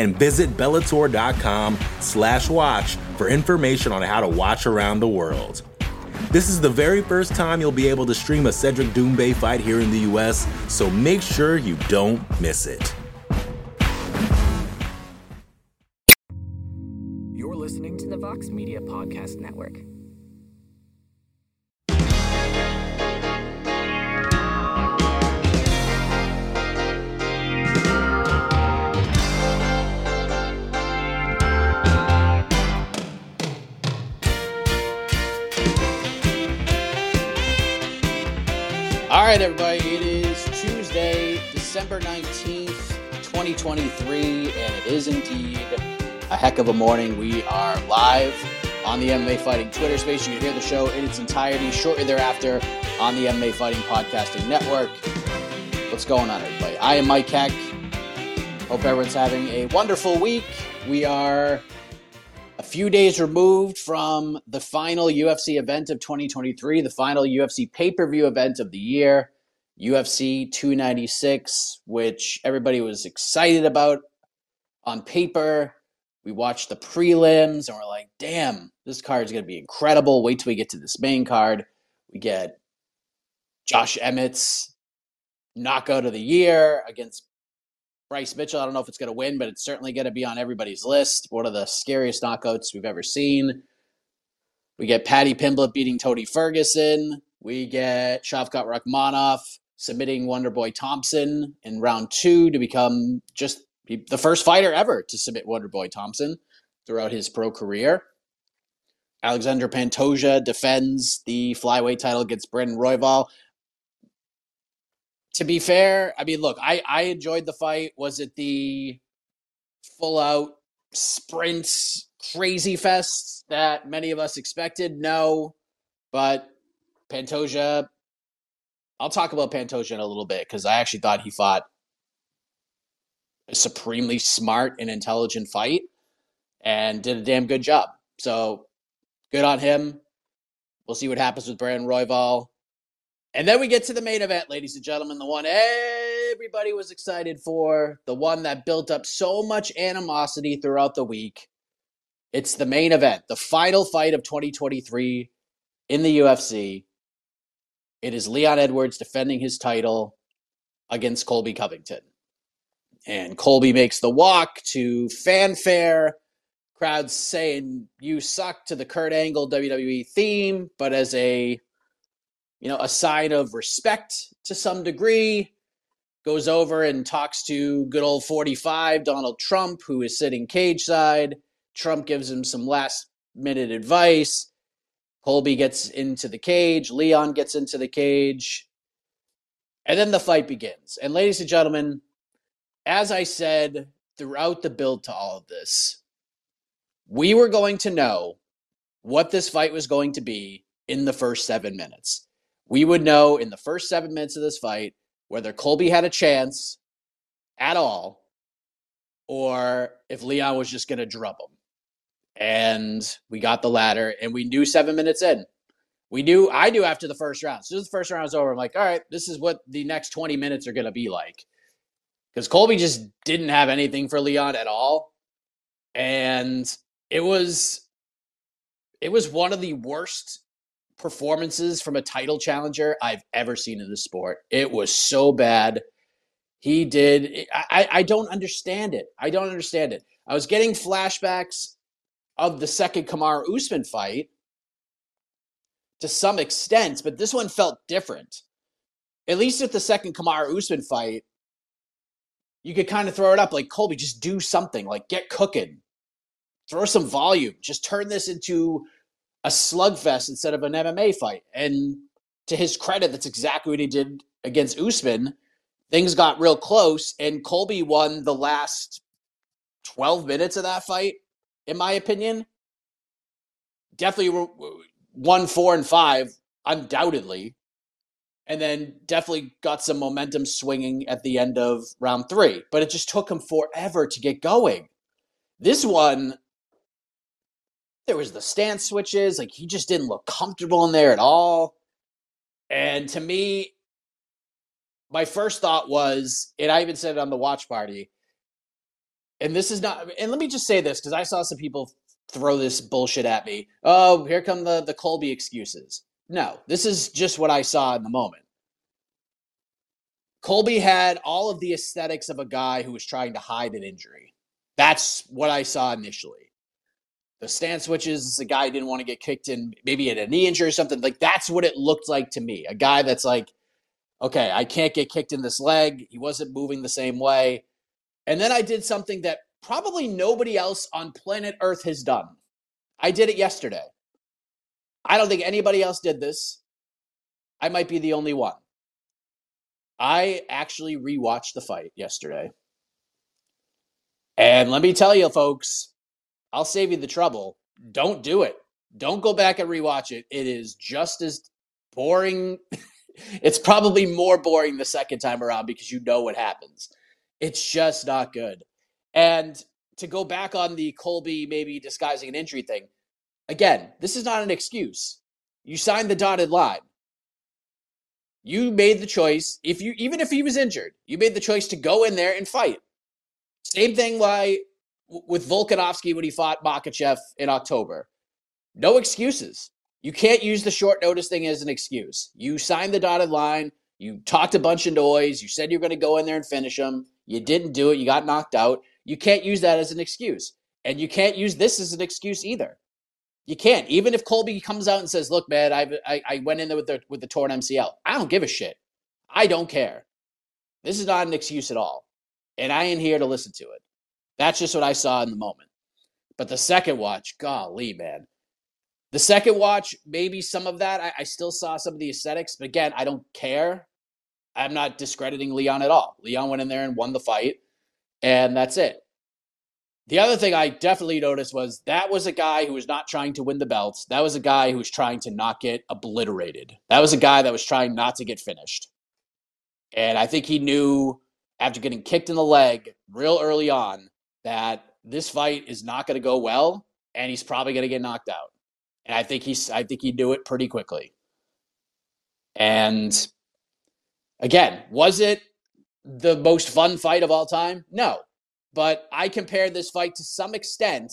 And visit Bellator.com slash watch for information on how to watch around the world. This is the very first time you'll be able to stream a Cedric Doumbé fight here in the US, so make sure you don't miss it. You're listening to the Vox Media Podcast Network. Right, everybody. It is Tuesday, December 19th, 2023, and it is indeed a heck of a morning. We are live on the MMA Fighting Twitter space. You can hear the show in its entirety shortly thereafter on the MMA Fighting Podcasting Network. What's going on, everybody? I am Mike Heck. Hope everyone's having a wonderful week. We are few days removed from the final UFC event of 2023, the final UFC pay per view event of the year, UFC 296, which everybody was excited about on paper. We watched the prelims and we're like, damn, this card is going to be incredible. Wait till we get to this main card. We get Josh Emmett's knockout of the year against Bryce Mitchell, I don't know if it's going to win, but it's certainly going to be on everybody's list. One of the scariest knockouts we've ever seen. We get Paddy Pimblett beating Tony Ferguson. We get Shavkat Rakhmonov submitting Wonderboy Thompson in round two to become just the first fighter ever to submit Wonderboy Thompson throughout his pro career. Alexander Pantoja defends the flyweight title against Brandon Royval to be fair, I mean, look, I I enjoyed the fight. Was it the full out sprints crazy fest that many of us expected? No, but Pantoja. I'll talk about Pantoja in a little bit because I actually thought he fought a supremely smart and intelligent fight and did a damn good job. So good on him. We'll see what happens with Brandon Royval. And then we get to the main event, ladies and gentlemen, the one everybody was excited for, the one that built up so much animosity throughout the week. It's the main event, the final fight of 2023 in the UFC. It is Leon Edwards defending his title against Colby Covington. And Colby makes the walk to fanfare, crowds saying, You suck to the Kurt Angle WWE theme, but as a you know, a sign of respect to some degree, goes over and talks to good old 45, Donald Trump, who is sitting cage side. Trump gives him some last minute advice. Colby gets into the cage. Leon gets into the cage. And then the fight begins. And, ladies and gentlemen, as I said throughout the build to all of this, we were going to know what this fight was going to be in the first seven minutes we would know in the first seven minutes of this fight whether Colby had a chance at all or if Leon was just going to drub him. And we got the latter, and we knew seven minutes in. We knew, I knew after the first round. So the first round was over. I'm like, all right, this is what the next 20 minutes are going to be like. Because Colby just didn't have anything for Leon at all. And it was, it was one of the worst performances from a title challenger I've ever seen in the sport. It was so bad. He did. I, I don't understand it. I don't understand it. I was getting flashbacks of the second Kamaru Usman fight to some extent, but this one felt different. At least with the second Kamaru Usman fight, you could kind of throw it up like Colby, just do something, like get cooking, throw some volume, just turn this into a slugfest instead of an MMA fight. And to his credit, that's exactly what he did against Usman. Things got real close, and Colby won the last 12 minutes of that fight, in my opinion. Definitely won four and five, undoubtedly. And then definitely got some momentum swinging at the end of round three. But it just took him forever to get going. This one, there was the stance switches. Like he just didn't look comfortable in there at all. And to me, my first thought was, and I even said it on the watch party, and this is not, and let me just say this because I saw some people throw this bullshit at me. Oh, here come the, the Colby excuses. No, this is just what I saw in the moment. Colby had all of the aesthetics of a guy who was trying to hide an injury. That's what I saw initially. The stance switches, the guy didn't want to get kicked in, maybe at a knee injury or something. Like that's what it looked like to me. A guy that's like, okay, I can't get kicked in this leg. He wasn't moving the same way. And then I did something that probably nobody else on planet Earth has done. I did it yesterday. I don't think anybody else did this. I might be the only one. I actually rewatched the fight yesterday. And let me tell you, folks, I'll save you the trouble. Don't do it. Don't go back and rewatch it. It is just as boring. it's probably more boring the second time around because you know what happens. It's just not good. And to go back on the Colby maybe disguising an injury thing, again, this is not an excuse. You signed the dotted line. You made the choice. If you even if he was injured, you made the choice to go in there and fight. Same thing why with Volkanovski when he fought Makhachev in October. No excuses. You can't use the short notice thing as an excuse. You signed the dotted line. You talked a bunch of noise. You said you're going to go in there and finish him. You didn't do it. You got knocked out. You can't use that as an excuse. And you can't use this as an excuse either. You can't. Even if Colby comes out and says, "Look, man, I I, I went in there with the with the torn MCL. I don't give a shit. I don't care. This is not an excuse at all, and I ain't here to listen to it. That's just what I saw in the moment. But the second watch, golly, man, the second watch, maybe some of that. I, I still saw some of the aesthetics, but again, I don't care. I'm not discrediting Leon at all. Leon went in there and won the fight, and that's it. The other thing I definitely noticed was that was a guy who was not trying to win the belts. That was a guy who was trying to not get obliterated. That was a guy that was trying not to get finished. And I think he knew after getting kicked in the leg real early on that this fight is not going to go well and he's probably going to get knocked out. And I think he's I think he knew it pretty quickly. And again, was it the most fun fight of all time? No. But I compared this fight to some extent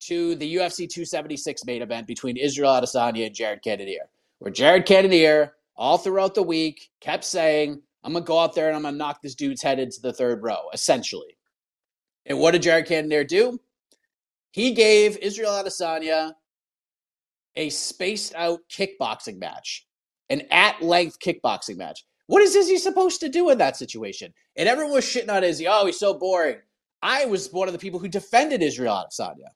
to the UFC 276 main event between Israel Adesanya and Jared Cannonier, where Jared Cannonier, all throughout the week, kept saying, I'm going to go out there and I'm going to knock this dude's head into the third row, essentially. And what did Jared Cannonier do? He gave Israel Adesanya a spaced out kickboxing match, an at length kickboxing match. What is Izzy supposed to do in that situation? And everyone was shitting on Izzy. Oh, he's so boring. I was one of the people who defended Israel Adesanya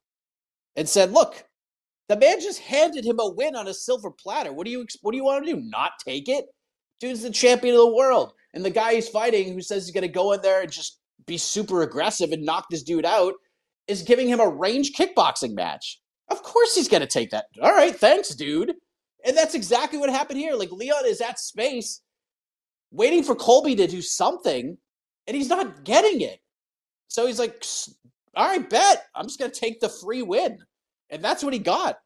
and said, "Look, the man just handed him a win on a silver platter. What do you what do you want to do? Not take it? Dude's the champion of the world, and the guy he's fighting, who says he's going to go in there and just be super aggressive and knock this dude out, is giving him a range kickboxing match. Of course he's going to take that. All right, thanks, dude. And that's exactly what happened here. Like Leon is at space, waiting for Colby to do something, and he's not getting it. So he's like, all right, bet. I'm just going to take the free win. And that's what he got.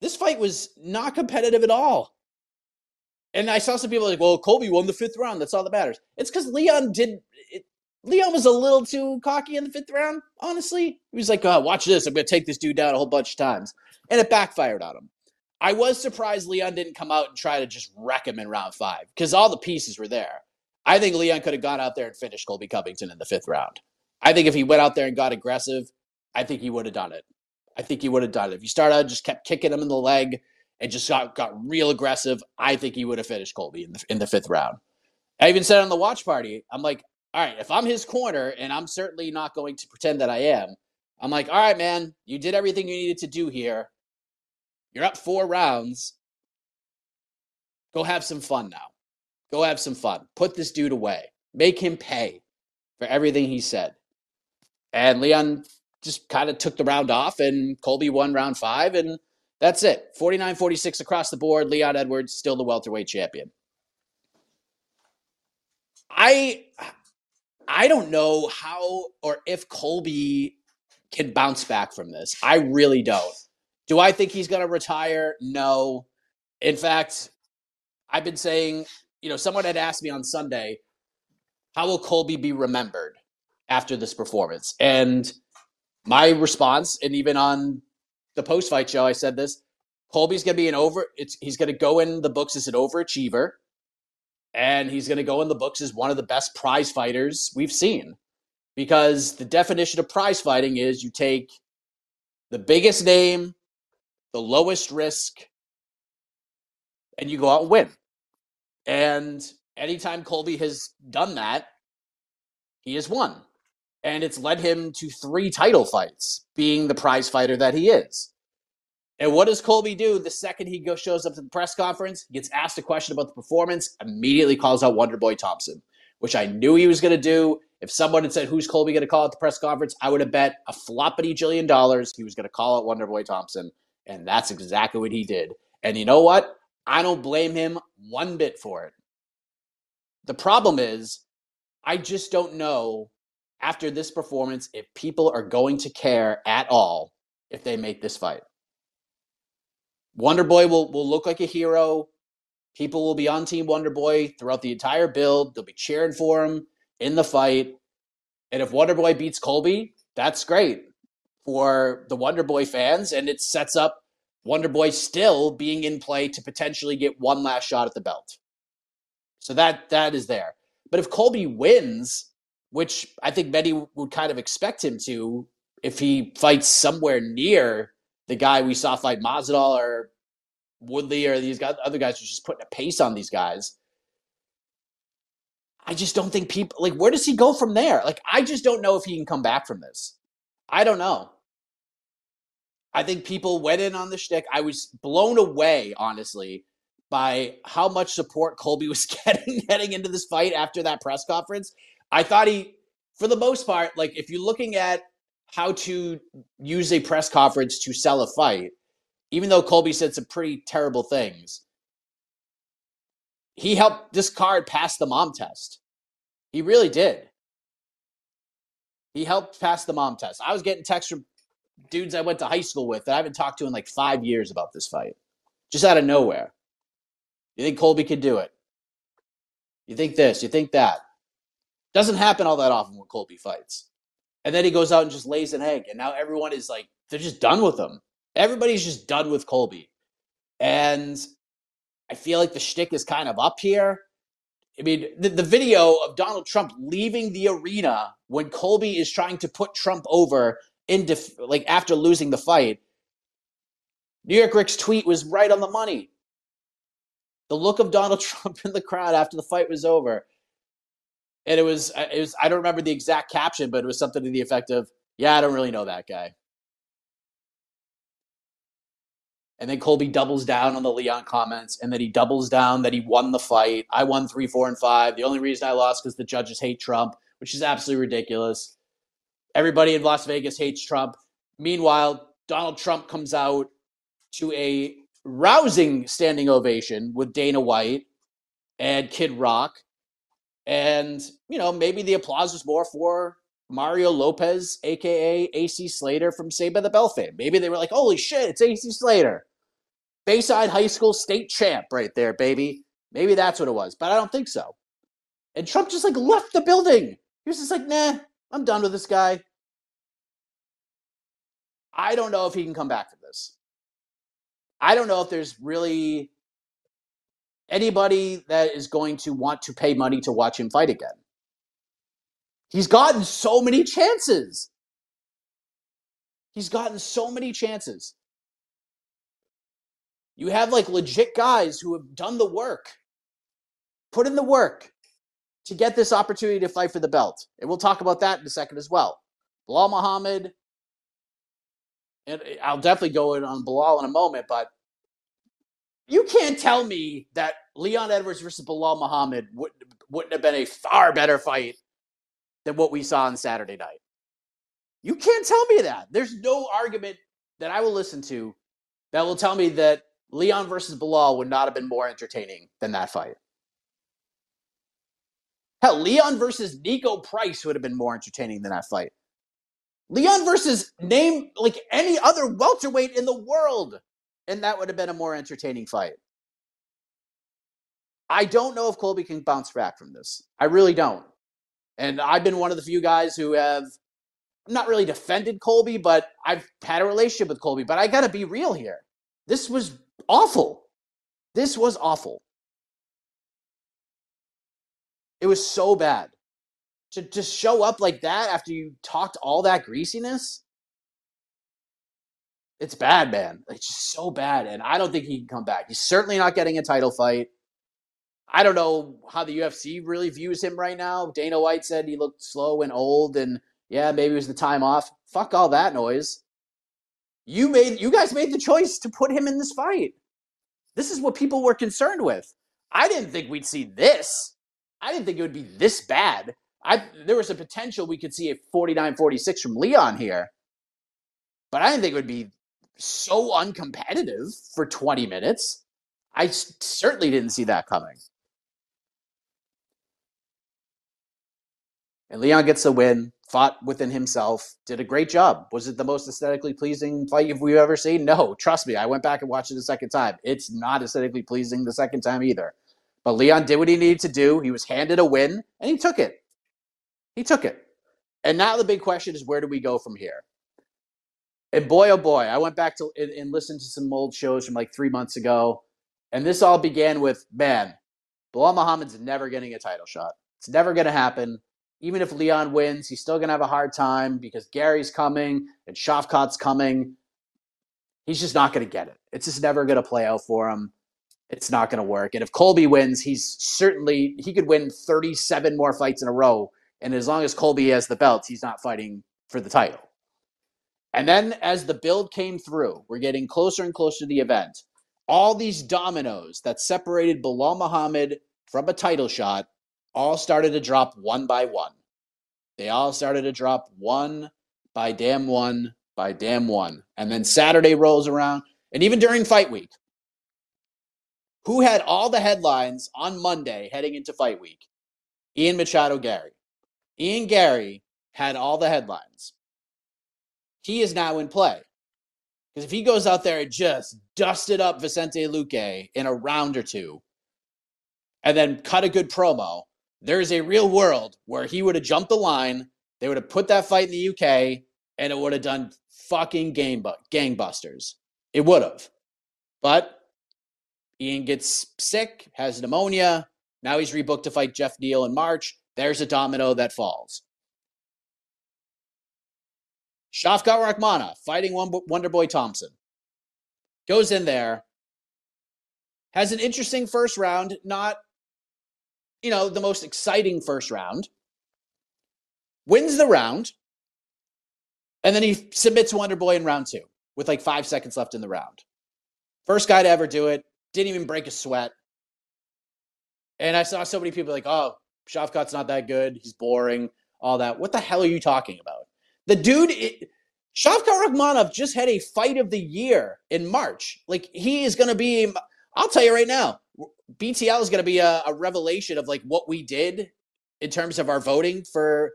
This fight was not competitive at all. And I saw some people like, well, Colby won the fifth round. That's all that matters. It's because Leon did. Leon was a little too cocky in the fifth round, honestly. He was like, oh, watch this. I'm going to take this dude down a whole bunch of times. And it backfired on him. I was surprised Leon didn't come out and try to just wreck him in round five because all the pieces were there. I think Leon could have gone out there and finished Colby Covington in the fifth round. I think if he went out there and got aggressive, I think he would have done it. I think he would have done it. If he started out just kept kicking him in the leg and just got, got real aggressive, I think he would have finished Colby in the in the fifth round. I even said on the watch party, I'm like, all right, if I'm his corner, and I'm certainly not going to pretend that I am, I'm like, all right, man, you did everything you needed to do here. You're up four rounds. Go have some fun now. Go have some fun. Put this dude away. Make him pay for everything he said. And Leon just kind of took the round off, and Colby won round five, and that's it. 49 46 across the board. Leon Edwards still the welterweight champion. I I don't know how or if Colby can bounce back from this. I really don't. Do I think he's going to retire? No. In fact, I've been saying, you know, someone had asked me on Sunday, how will Colby be remembered after this performance? And my response, and even on the post fight show, I said this Colby's going to be an over, it's, he's going to go in the books as an overachiever and he's going to go in the books as one of the best prize fighters we've seen. Because the definition of prize fighting is you take the biggest name, the lowest risk, and you go out and win. And anytime Colby has done that, he has won. And it's led him to three title fights, being the prize fighter that he is. And what does Colby do the second he shows up to the press conference? Gets asked a question about the performance, immediately calls out Wonder Boy Thompson, which I knew he was going to do. If someone had said, Who's Colby going to call at the press conference? I would have bet a floppity jillion dollars he was going to call out Wonder Boy Thompson. And that's exactly what he did. And you know what? I don't blame him one bit for it. The problem is, I just don't know after this performance if people are going to care at all if they make this fight. Wonder Boy will, will look like a hero. People will be on Team Wonder Boy throughout the entire build. They'll be cheering for him in the fight. And if Wonder Boy beats Colby, that's great for the Wonder Boy fans. And it sets up Wonder Boy still being in play to potentially get one last shot at the belt. So that that is there. But if Colby wins, which I think many would kind of expect him to, if he fights somewhere near the guy we saw fight Masvidal or Woodley or these guys, other guys who's just putting a pace on these guys. I just don't think people like where does he go from there? Like I just don't know if he can come back from this. I don't know. I think people went in on the shtick. I was blown away, honestly, by how much support Colby was getting heading into this fight after that press conference. I thought he, for the most part, like if you're looking at how to use a press conference to sell a fight, even though Colby said some pretty terrible things, he helped this card pass the mom test. He really did. He helped pass the mom test. I was getting texts from dudes I went to high school with that I haven't talked to in like five years about this fight, just out of nowhere. You think Colby could do it? You think this? You think that? Doesn't happen all that often when Colby fights. And then he goes out and just lays an egg. And now everyone is like, they're just done with him. Everybody's just done with Colby. And I feel like the shtick is kind of up here. I mean, the, the video of Donald Trump leaving the arena when Colby is trying to put Trump over in def- like after losing the fight. New York Rick's tweet was right on the money. The look of Donald Trump in the crowd after the fight was over and it was uh, it was I don't remember the exact caption, but it was something to the effect of, "Yeah, I don't really know that guy." And then Colby doubles down on the Leon comments, and then he doubles down that he won the fight. I won three, four, and five. The only reason I lost because the judges hate Trump, which is absolutely ridiculous. Everybody in Las Vegas hates Trump. Meanwhile, Donald Trump comes out to a rousing standing ovation with Dana White and Kid Rock and, you know, maybe the applause was more for Mario Lopez, aka AC Slater from Saved by the Bell fame. Maybe they were like, holy shit, it's AC Slater. Bayside High School state champ right there, baby. Maybe that's what it was, but I don't think so. And Trump just like left the building. He was just like, nah, I'm done with this guy. I don't know if he can come back from this. I don't know if there's really anybody that is going to want to pay money to watch him fight again. He's gotten so many chances. He's gotten so many chances. You have like legit guys who have done the work, put in the work to get this opportunity to fight for the belt. And we'll talk about that in a second as well. Belal Muhammad, and I'll definitely go in on Belal in a moment, but you can't tell me that Leon Edwards versus Belal Muhammad would, wouldn't have been a far better fight than what we saw on Saturday night. You can't tell me that. There's no argument that I will listen to that will tell me that Leon versus Belal would not have been more entertaining than that fight. Hell, Leon versus Niko Price would have been more entertaining than that fight. Leon versus name like any other welterweight in the world, and that would have been a more entertaining fight. I don't know if Colby can bounce back from this. I really don't. And I've been one of the few guys who have not really defended Colby, but I've had a relationship with Colby. But I got to be real here. This was awful. This was awful. It was so bad. To just show up like that after you talked all that greasiness, it's bad, man. It's just so bad. And I don't think he can come back. He's certainly not getting a title fight. I don't know how the UFC really views him right now. Dana White said he looked slow and old, and yeah, maybe it was the time off. Fuck all that noise. You made you guys made the choice to put him in this fight. This is what people were concerned with. I didn't think we'd see this. I didn't think it would be this bad. I there was a potential we could see a 49-46 from Leon here. But I didn't think it would be so uncompetitive for 20 minutes. I certainly didn't see that coming. And Leon gets the win, fought within himself, did a great job. Was it the most aesthetically pleasing fight we've ever seen? No, trust me. I went back and watched it a second time. It's not aesthetically pleasing the second time either. But Leon did what he needed to do. He was handed a win, and he took it. He took it. And now the big question is where do we go from here? And boy, oh boy, I went back to and, and listened to some old shows from like three months ago. And this all began with man, Belal Muhammad's never getting a title shot. It's never going to happen even if Leon wins, he's still going to have a hard time because Garry's coming and Shavkat's coming. He's just not going to get it. It's just never going to play out for him. It's not going to work. And if Colby wins, he's certainly he could win 37 more fights in a row. And as long as Colby has the belt, he's not fighting for the title. And then as the build came through, we're getting closer and closer to the event. All these dominoes that separated Belal Muhammad from a title shot all started to drop one by one. They all started to drop one by damn one by damn one. And then Saturday rolls around, and even during fight week, who had all the headlines on Monday heading into fight week? Ian Machado Garry. Ian Garry had all the headlines. He is now in play. Because if he goes out there and just dusted up Vicente Luque in a round or two, and then cut a good promo, there is a real world where he would have jumped the line, they would have put that fight in the UK, and it would have done fucking game bu- gangbusters. It would have. But Ian gets sick, has pneumonia. Now he's rebooked to fight Geoff Neal in March. There's a domino that falls. Shavkat Rakhmonov fighting Wonder Boy Thompson. Goes in there, has an interesting first round, not you know, the most exciting first round, wins the round, and then he submits Wonder Boy in round two with like five seconds left in the round. First guy to ever do it, didn't even break a sweat. And I saw so many people like, oh, Shavkat's not that good. He's boring, all that. What the hell are you talking about? The dude, Shavkat Rakhmonov just had a fight of the year in March. Like, he is going to be, I'll tell you right now, BTL is going to be a, a revelation of like what we did in terms of our voting for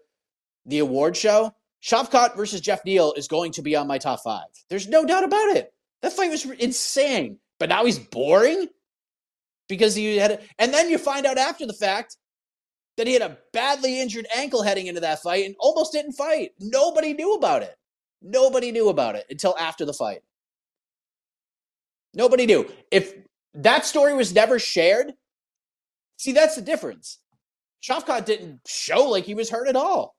the award show. Shavkat versus Geoff Neal is going to be on my top five. There's no doubt about it. That fight was insane. But now he's boring because he had, and then you find out after the fact that he had a badly injured ankle heading into that fight and almost didn't fight. Nobody knew about it. Nobody knew about it until after the fight. Nobody knew. If that story was never shared. See, that's the difference. Shavkat didn't show like he was hurt at all.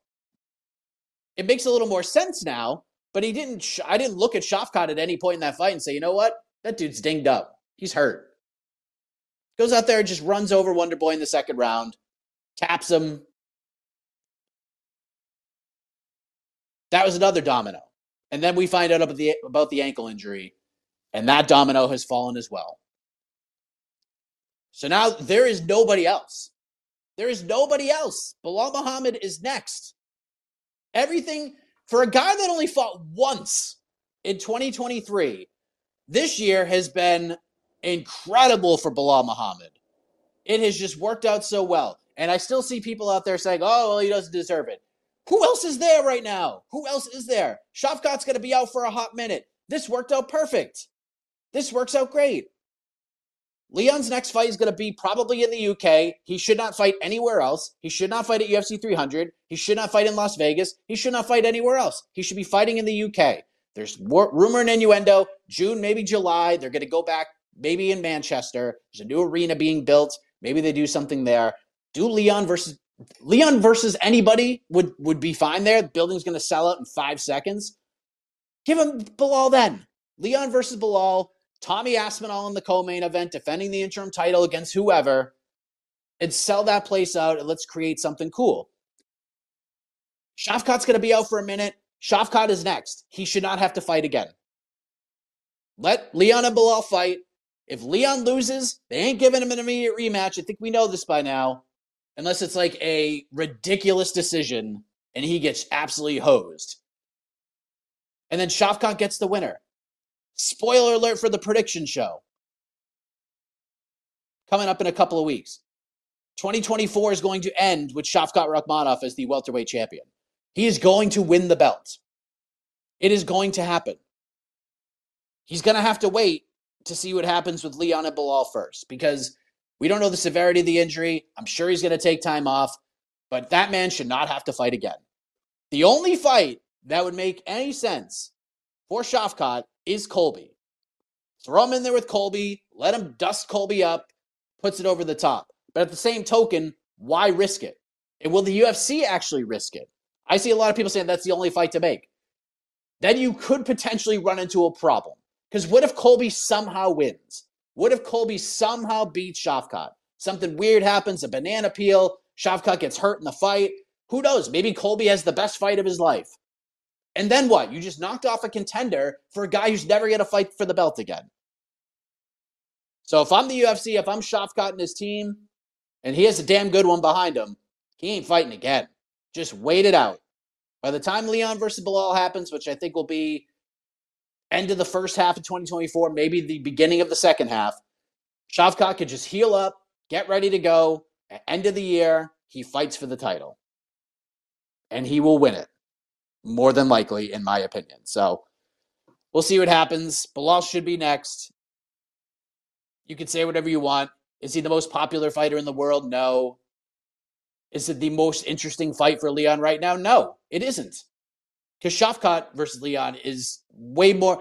It makes a little more sense now, but he didn't. Sh- I didn't look at Shavkat at any point in that fight and say, you know what, that dude's dinged up. He's hurt. Goes out there and just runs over Wonder Boy in the second round, taps him. That was another domino. And then we find out about the about the ankle injury, and that domino has fallen as well. So now there is nobody else. There is nobody else. Belal Muhammad is next. Everything For a guy that only fought once in 2023, this year has been incredible for Belal Muhammad. It has just worked out so well. And I still see people out there saying, oh, well, he doesn't deserve it. Who else is there right now? Who else is there? Shavkat's going to be out for a hot minute. This worked out perfect. This works out great. Leon's next fight is going to be probably in the UK. He should not fight anywhere else. He should not fight at UFC 300. He should not fight in Las Vegas. He should not fight anywhere else. He should be fighting in the UK. There's rumor and innuendo. June, maybe July. They're going to go back, maybe in Manchester. There's a new arena being built. Maybe they do something there. Do Leon versus Leon versus anybody would would be fine there. The building's going to sell out in five seconds. Give him Belal then. Leon versus Belal. Tommy Aspinall in the co-main event, defending the interim title against whoever, and sell that place out and let's create something cool. Shavkat's going to be out for a minute. Shavkat is next. He should not have to fight again. Let Leon and Belal fight. If Leon loses, they ain't giving him an immediate rematch. I think we know this by now. Unless it's like a ridiculous decision and he gets absolutely hosed. And then Shavkat gets the winner. Spoiler alert for the prediction show. Coming up in a couple of weeks. 2024 is going to end with Shavkat Rakhmonov as the welterweight champion. He is going to win the belt. It is going to happen. He's going to have to wait to see what happens with Leon and Belal first because we don't know the severity of the injury. I'm sure he's going to take time off, but that man should not have to fight again. The only fight that would make any sense for Shavkat is Colby. Throw him in there with Colby, let him dust Colby up, puts it over the top. But at the same token, why risk it? And will the UFC actually risk it? I see a lot of people saying that's the only fight to make. Then you could potentially run into a problem. Because what if Colby somehow wins? What if Colby somehow beats Shavkat? Something weird happens, a banana peel, Shavkat gets hurt in the fight. Who knows? Maybe Colby has the best fight of his life. And then what? You just knocked off a contender for a guy who's never going to fight for the belt again. So if I'm the UFC, if I'm Shavkat and his team, and he has a damn good one behind him, he ain't fighting again. Just wait it out. By the time Leon versus Belal happens, which I think will be end of the first half of 2024, maybe the beginning of the second half, Shavkat could just heal up, get ready to go. At end of the year, he fights for the title. And he will win it more than likely, in my opinion. So we'll see what happens. Belal should be next. You can say whatever you want. Is he the most popular fighter in the world? No. Is it the most interesting fight for Leon right now? No, it isn't. Because Shavkat versus Leon is way more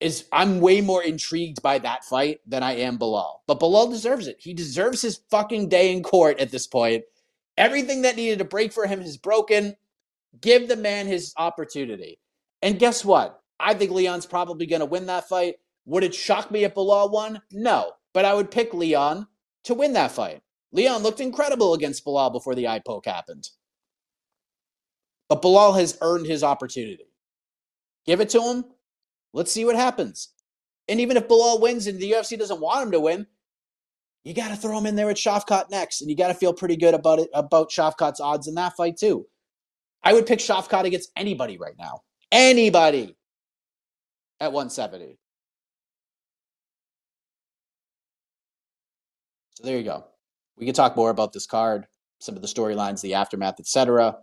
is I'm way more intrigued by that fight than I am Belal. But Belal deserves it. He deserves his fucking day in court at this point. Everything that needed to break for him has broken. Give the man his opportunity. And guess what? I think Leon's probably going to win that fight. Would it shock me if Belal won? No. But I would pick Leon to win that fight. Leon looked incredible against Belal before the eye poke happened. But Belal has earned his opportunity. Give it to him. Let's see what happens. And even if Belal wins and the UFC doesn't want him to win, you got to throw him in there at Shavkat next, and you got to feel pretty good about it about Shavkat's odds in that fight too. I would pick Shavkat against anybody right now. Anybody at 170. So there you go. We can talk more about this card, some of the storylines, the aftermath, etc.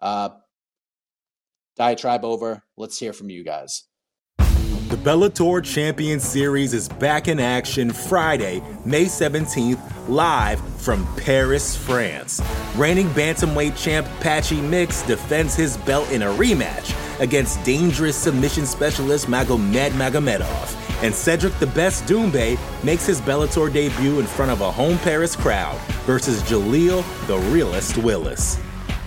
Uh, diatribe over. Let's hear from you guys. The Bellator Champion Series is back in action Friday, May 17th, live from Paris, France. Reigning bantamweight champ Patchy Mix defends his belt in a rematch against dangerous submission specialist Magomed Magomedov. And Cedric the Best Doumbé makes his Bellator debut in front of a home Paris crowd versus Jaleel the Realist Willis.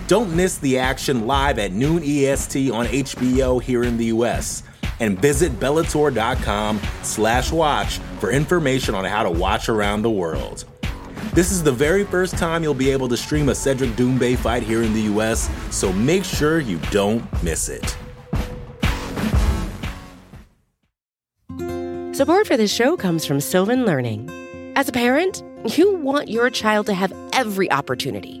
Don't miss the action live at noon EST on HBO here in the US and visit bellator.com slash watch for information on how to watch around the world. This is the very first time you'll be able to stream a Cedric Doumbé fight here in the US, so make sure you don't miss it. Support for this show comes from Sylvan Learning. As a parent, you want your child to have every opportunity,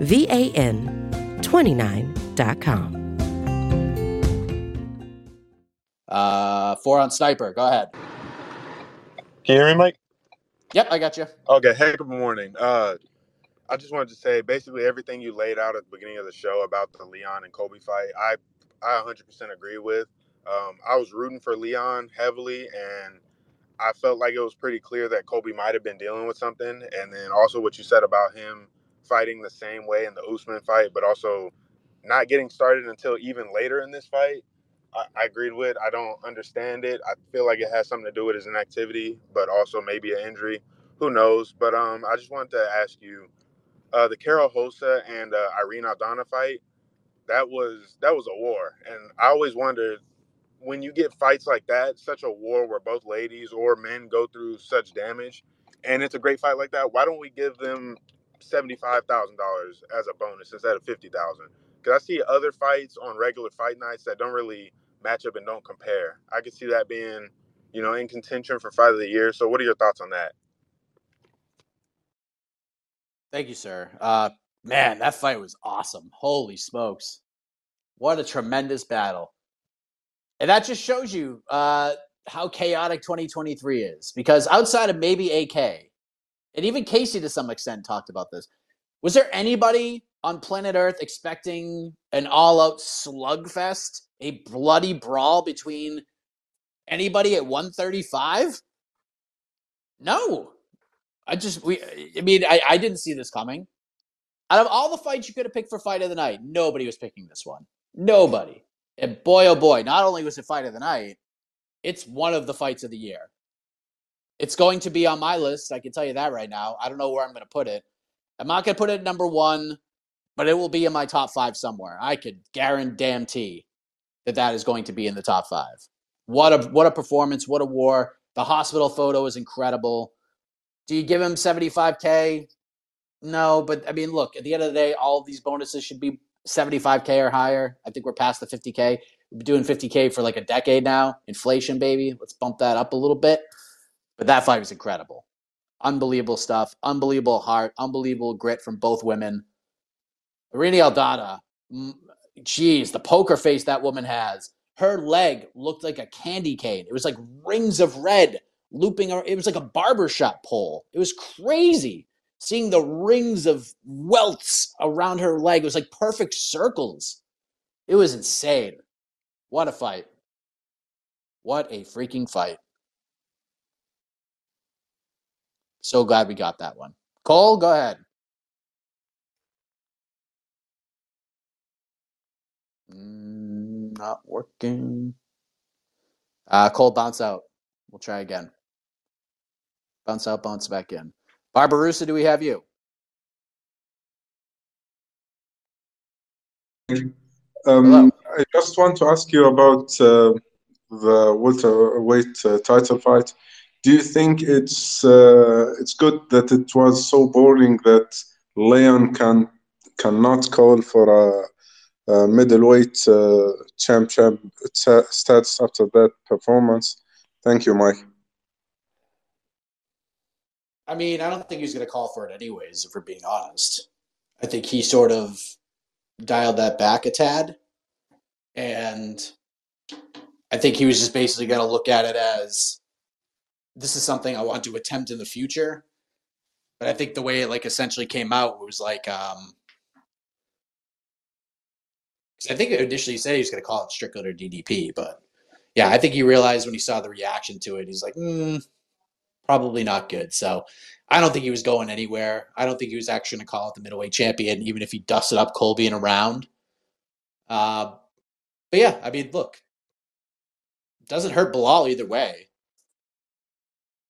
V A N 29.com. Uh, four on sniper. Go ahead. Can you hear me, Mike? Yep, I got you. Okay. Hey, good morning. Uh, I just wanted to say basically everything you laid out at the beginning of the show about the Leon and Kobe fight, I I 100% agree with. Um, I was rooting for Leon heavily, and I felt like it was pretty clear that Kobe might have been dealing with something. And then also what you said about him fighting the same way in the Usman fight, but also not getting started until even later in this fight. I, I agreed with. I don't understand it. I feel like it has something to do with his inactivity, but also maybe an injury. Who knows? But um, I just wanted to ask you, uh, the Karol Rosa and uh, Irene Aldana fight. That was that was a war, and I always wondered when you get fights like that, such a war where both ladies or men go through such damage, and it's a great fight like that. Why don't we give them seventy five thousand dollars as a bonus instead of fifty thousand? Because I see other fights on regular fight nights that don't really match up and don't compare. I could see that being, you know, in contention for fight of the year. So, what are your thoughts on that? Thank you, sir. Uh, man, that fight was awesome. Holy smokes. What a tremendous battle. And that just shows you uh, how chaotic 2023 is. Because outside of maybe AK, and even Casey to some extent talked about this, was there anybody on planet Earth expecting an all out slugfest, a bloody brawl between anybody at 135? No. I just we I mean I, I didn't see this coming. Out of all the fights you could have picked for fight of the night, nobody was picking this one. Nobody. And boy oh boy, not only was it fight of the night, it's one of the fights of the year. It's going to be on my list. I can tell you that right now. I don't know where I'm going to put it. I'm not going to put it at number one, but it will be in my top five somewhere. I could guarantee that that is going to be in the top five. What a what a performance! What a war! The hospital photo is incredible. Do you give him 75K? No, but I mean, look, at the end of the day, all of these bonuses should be 75K or higher. I think we're past the 50K. We've been doing 50K for like a decade now. Inflation, baby. Let's bump that up a little bit. But that fight was incredible. Unbelievable stuff. Unbelievable heart. Unbelievable grit from both women. Irene Aldana, geez, the poker face that woman has. Her leg looked like a candy cane. It was like rings of red looping. It was like a barbershop pole. It was crazy seeing the rings of welts around her leg. It was like perfect circles. It was insane. What a fight. What a freaking fight. So glad we got that one. Cole, go ahead. Mm, not working. Uh, Cole, bounce out. We'll try again. Bounce out, bounce back in. Barbarossa, do we have you? Um, I just want to ask you about uh, the welterweight uh, title fight. Do you think it's uh, it's good that it was so boring that Leon can cannot call for a, a middleweight uh, champ champ status after that performance? Thank you, Mike. I mean, I don't think he's going to call for it anyways, if we're being honest. I think he sort of dialed that back a tad. And I think he was just basically going to look at it as this is something I want to attempt in the future. But I think the way it like essentially came out was like um 'Cause I think initially he said he was going to call it Strickland or DDP, but yeah, I think he realized when he saw the reaction to it, he's like, mm, probably not good. So I don't think he was going anywhere. I don't think he was actually going to call it the middleweight champion, even if he dusted up Colby in a round. Uh, but yeah, I mean, look, doesn't hurt Belal either way.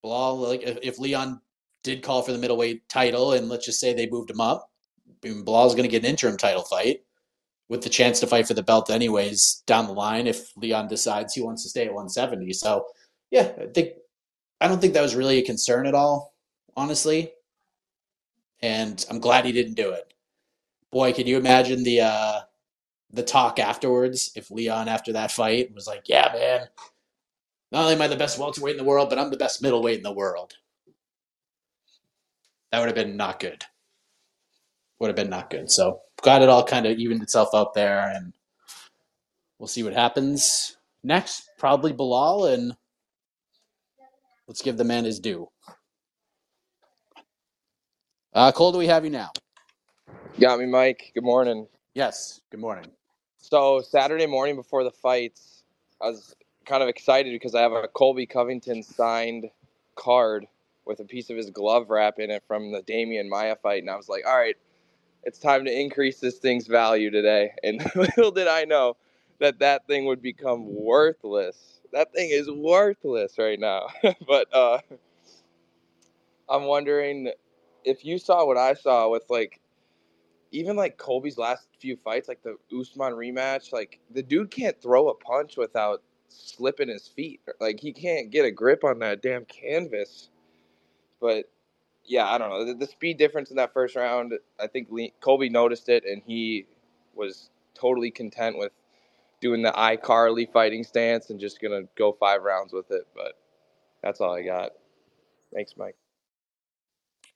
Belal, like if, Leon did call for the middleweight title, and let's just say they moved him up, Belal's going to get an interim title fight with the chance to fight for the belt anyways down the line if Leon decides he wants to stay at 170. So yeah, I think I don't think that was really a concern at all, honestly. And I'm glad he didn't do it. Boy, can you imagine the uh the talk afterwards if Leon after that fight was like, "Yeah, man, not only am I the best welterweight in the world, but I'm the best middleweight in the world." That would have been not good. Would have been not good. So glad it all kind of evened itself out there, and we'll see what happens next. Probably Belal, and let's give the man his due. Uh, Cole, do we have you now? Got me, Mike. Good morning. Yes. Good morning. So Saturday morning before the fights, I was kind of excited because I have a Colby Covington signed card with a piece of his glove wrap in it from the Demian Maia fight, and I was like, all right, it's time to increase this thing's value today. And little did I know that that thing would become worthless. That thing is worthless right now. but uh, I'm wondering if you saw what I saw with like even like Colby's last few fights, like the Usman rematch, like the dude can't throw a punch without slipping his feet. Like he can't get a grip on that damn canvas. But yeah, I don't know. The, the speed difference in that first round, I think Lee, Colby noticed it and he was totally content with doing the iCarly fighting stance and just gonna go five rounds with it. But that's all I got. Thanks, Mike.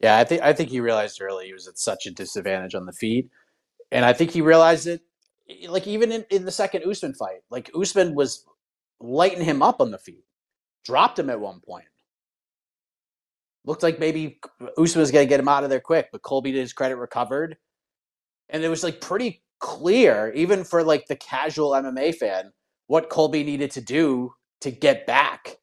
Yeah, I think I think he realized early he was at such a disadvantage on the feet, and I think he realized it. Like even in, in the second Usman fight, like Usman was lighting him up on the feet, dropped him at one point. Looked like maybe Usman was going to get him out of there quick, but Colby to his credit recovered, and it was like pretty clear, even for like the casual MMA fan, what Colby needed to do to get back.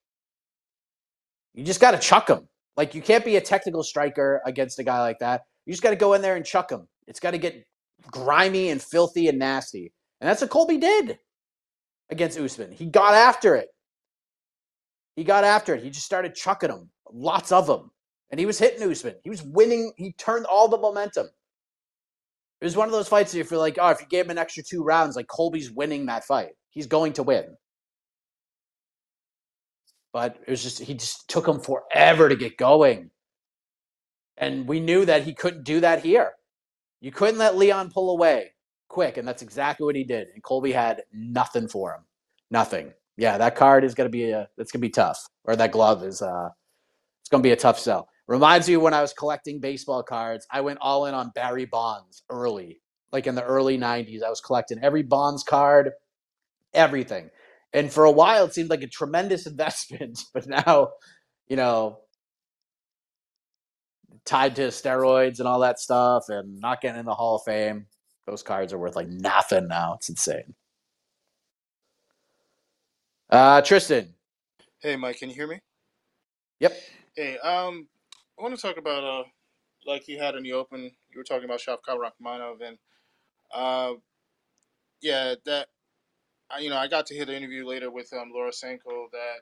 You just got to chuck him. Like you can't be a technical striker against a guy like that. You just got to go in there and chuck him. It's got to get grimy and filthy and nasty. And that's what Colby did against Usman. He got after it. He got after it. He just started chucking them, lots of them. And he was hitting Usman. He was winning. He turned all the momentum. It was one of those fights that you feel like, oh, if you gave him an extra two rounds, like Colby's winning that fight. He's going to win. But it was just he just took him forever to get going. And we knew that he couldn't do that here. You couldn't let Leon pull away quick, and that's exactly what he did. And Colby had nothing for him. Nothing. Yeah, that card is gonna be a that's gonna be tough. Or that glove is uh it's gonna be a tough sell. Reminds me when I was collecting baseball cards, I went all in on Barry Bonds early. Like in the early 90s. I was collecting every Bonds card, everything. And for a while, it seemed like a tremendous investment, but now, you know, tied to steroids and all that stuff and not getting in the Hall of Fame, those cards are worth like nothing now. It's insane. Uh, Tristan. Hey, Mike, can you hear me? Yep. Hey, um, I want to talk about uh, like you had in the open. You were talking about Shavkat Rakhmonov, and uh, yeah, that I, you know, I got to hear the interview later with um, Laura Sanko that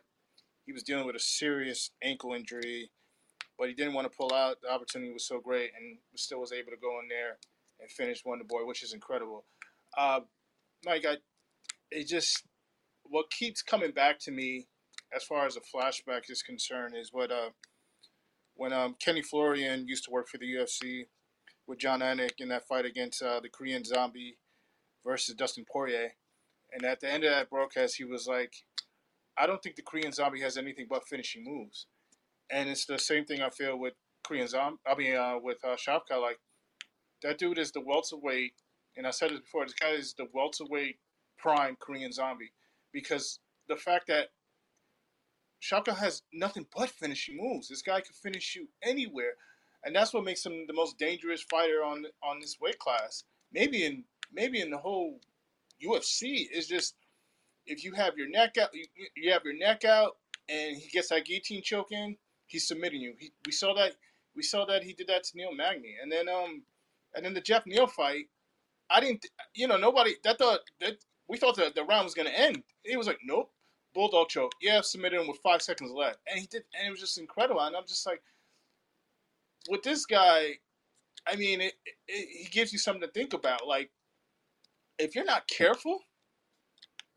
he was dealing with a serious ankle injury, but he didn't want to pull out. The opportunity was so great, and still was able to go in there and finish Wonder Boy, which is incredible. Uh, Mike, I, it just what keeps coming back to me as far as a flashback is concerned is what uh, when um, Kenny Florian used to work for the UFC with Jon Anik in that fight against uh, the Korean Zombie versus Dustin Poirier and at the end of that broadcast, he was like, I don't think the Korean Zombie has anything but finishing moves. And it's the same thing I feel with Korean Zombie. I mean, uh, with uh, Shavkat. Like, that dude is the welterweight. And I said this before, this guy is the welterweight prime Korean Zombie. Because the fact that Shavkat has nothing but finishing moves. This guy can finish you anywhere. And that's what makes him the most dangerous fighter on on this weight class. Maybe in maybe in the whole UFC is just if you have your neck out, you, you have your neck out, and he gets that guillotine choke in, he's submitting you. He, we saw that. We saw that he did that to Neil Magny, and then um, and then the Geoff Neal fight. I didn't, you know, nobody that thought that we thought the, the round was gonna end. He was like, nope, bulldog choke. Yeah, submitted him with five seconds left, and he did, and it was just incredible. And I'm just like, with this guy, I mean, it, it, he gives you something to think about. Like, if you're not careful,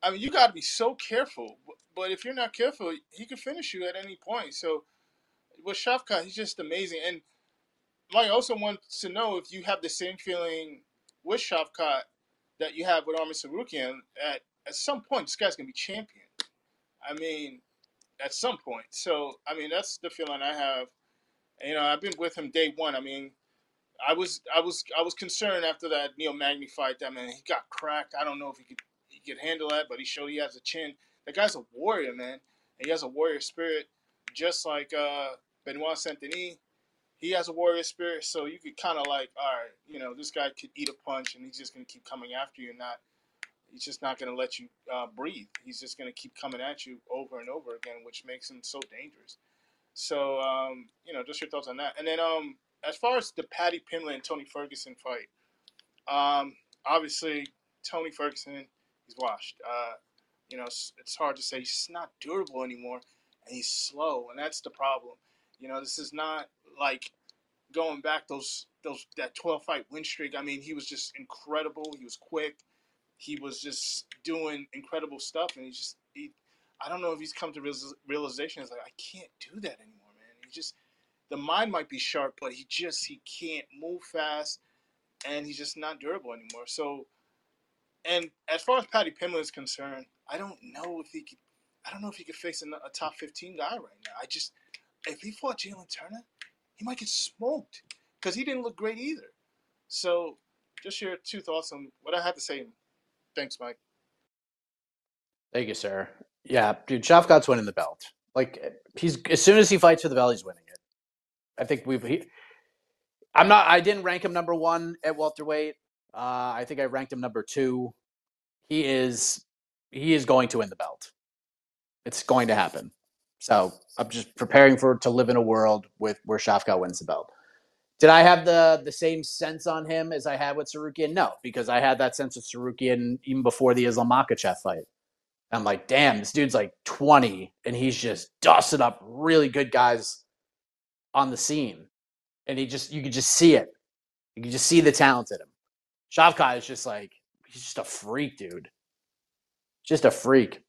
I mean, you got to be so careful. But if you're not careful, he can finish you at any point. So with Shavkat, he's just amazing. And Mike also wants to know if you have the same feeling with Shavkat that you have with Arman Tsarukyan. At at some point, this guy's gonna be champion. I mean, at some point. So I mean, that's the feeling I have. You know, I've been with him day one. I mean, I was I was I was concerned after that Neil Magny fight. That man, he got cracked. I don't know if he could he could handle that, but he showed he has a chin. That guy's a warrior, man. And he has a warrior spirit, just like uh, Benoit Saint-Denis. He has a warrior spirit, so you could kind of like, all right, you know, this guy could eat a punch, and he's just gonna keep coming after you, and not. He's just not gonna let you uh, breathe. He's just gonna keep coming at you over and over again, which makes him so dangerous. So, um, you know, just your thoughts on that. And then, um, as far as the Paddy Pimblett and Tony Ferguson fight, um, obviously Tony Ferguson, he's washed. Uh, you know, it's, it's hard to say he's not durable anymore, and he's slow, and that's the problem. You know, this is not like going back those those that 12 fight win streak. I mean, he was just incredible. He was quick. He was just doing incredible stuff, and he just he. I don't know if he's come to realization. He's like, I can't do that anymore, man. He just the mind might be sharp, but he just he can't move fast, and he's just not durable anymore. So, and as far as Paddy Pimblett is concerned, I don't know if he could. I don't know if he could face a, a top fifteen guy right now. I just if he fought Jalen Turner, he might get smoked because he didn't look great either. So, just your two thoughts on what I have to say. Thanks, Mike. Thank you, sir. Yeah, dude, Shavkat's winning the belt. Like he's as soon as he fights for the belt, he's winning it. I think we've. He, I'm not. I didn't rank him number one at welterweight. Uh, I think I ranked him number two. He is. He is going to win the belt. It's going to happen. So I'm just preparing for to live in a world with where Shavkat wins the belt. Did I have the the same sense on him as I had with Tsarukyan? No, because I had that sense of Tsarukyan even before the Islam Makhachev fight. I'm like, damn, this dude's like 20 and he's just dusted up really good guys on the scene. And he just, you could just see it. You could just see the talent in him. Shavkat is just like, he's just a freak, dude. Just a freak.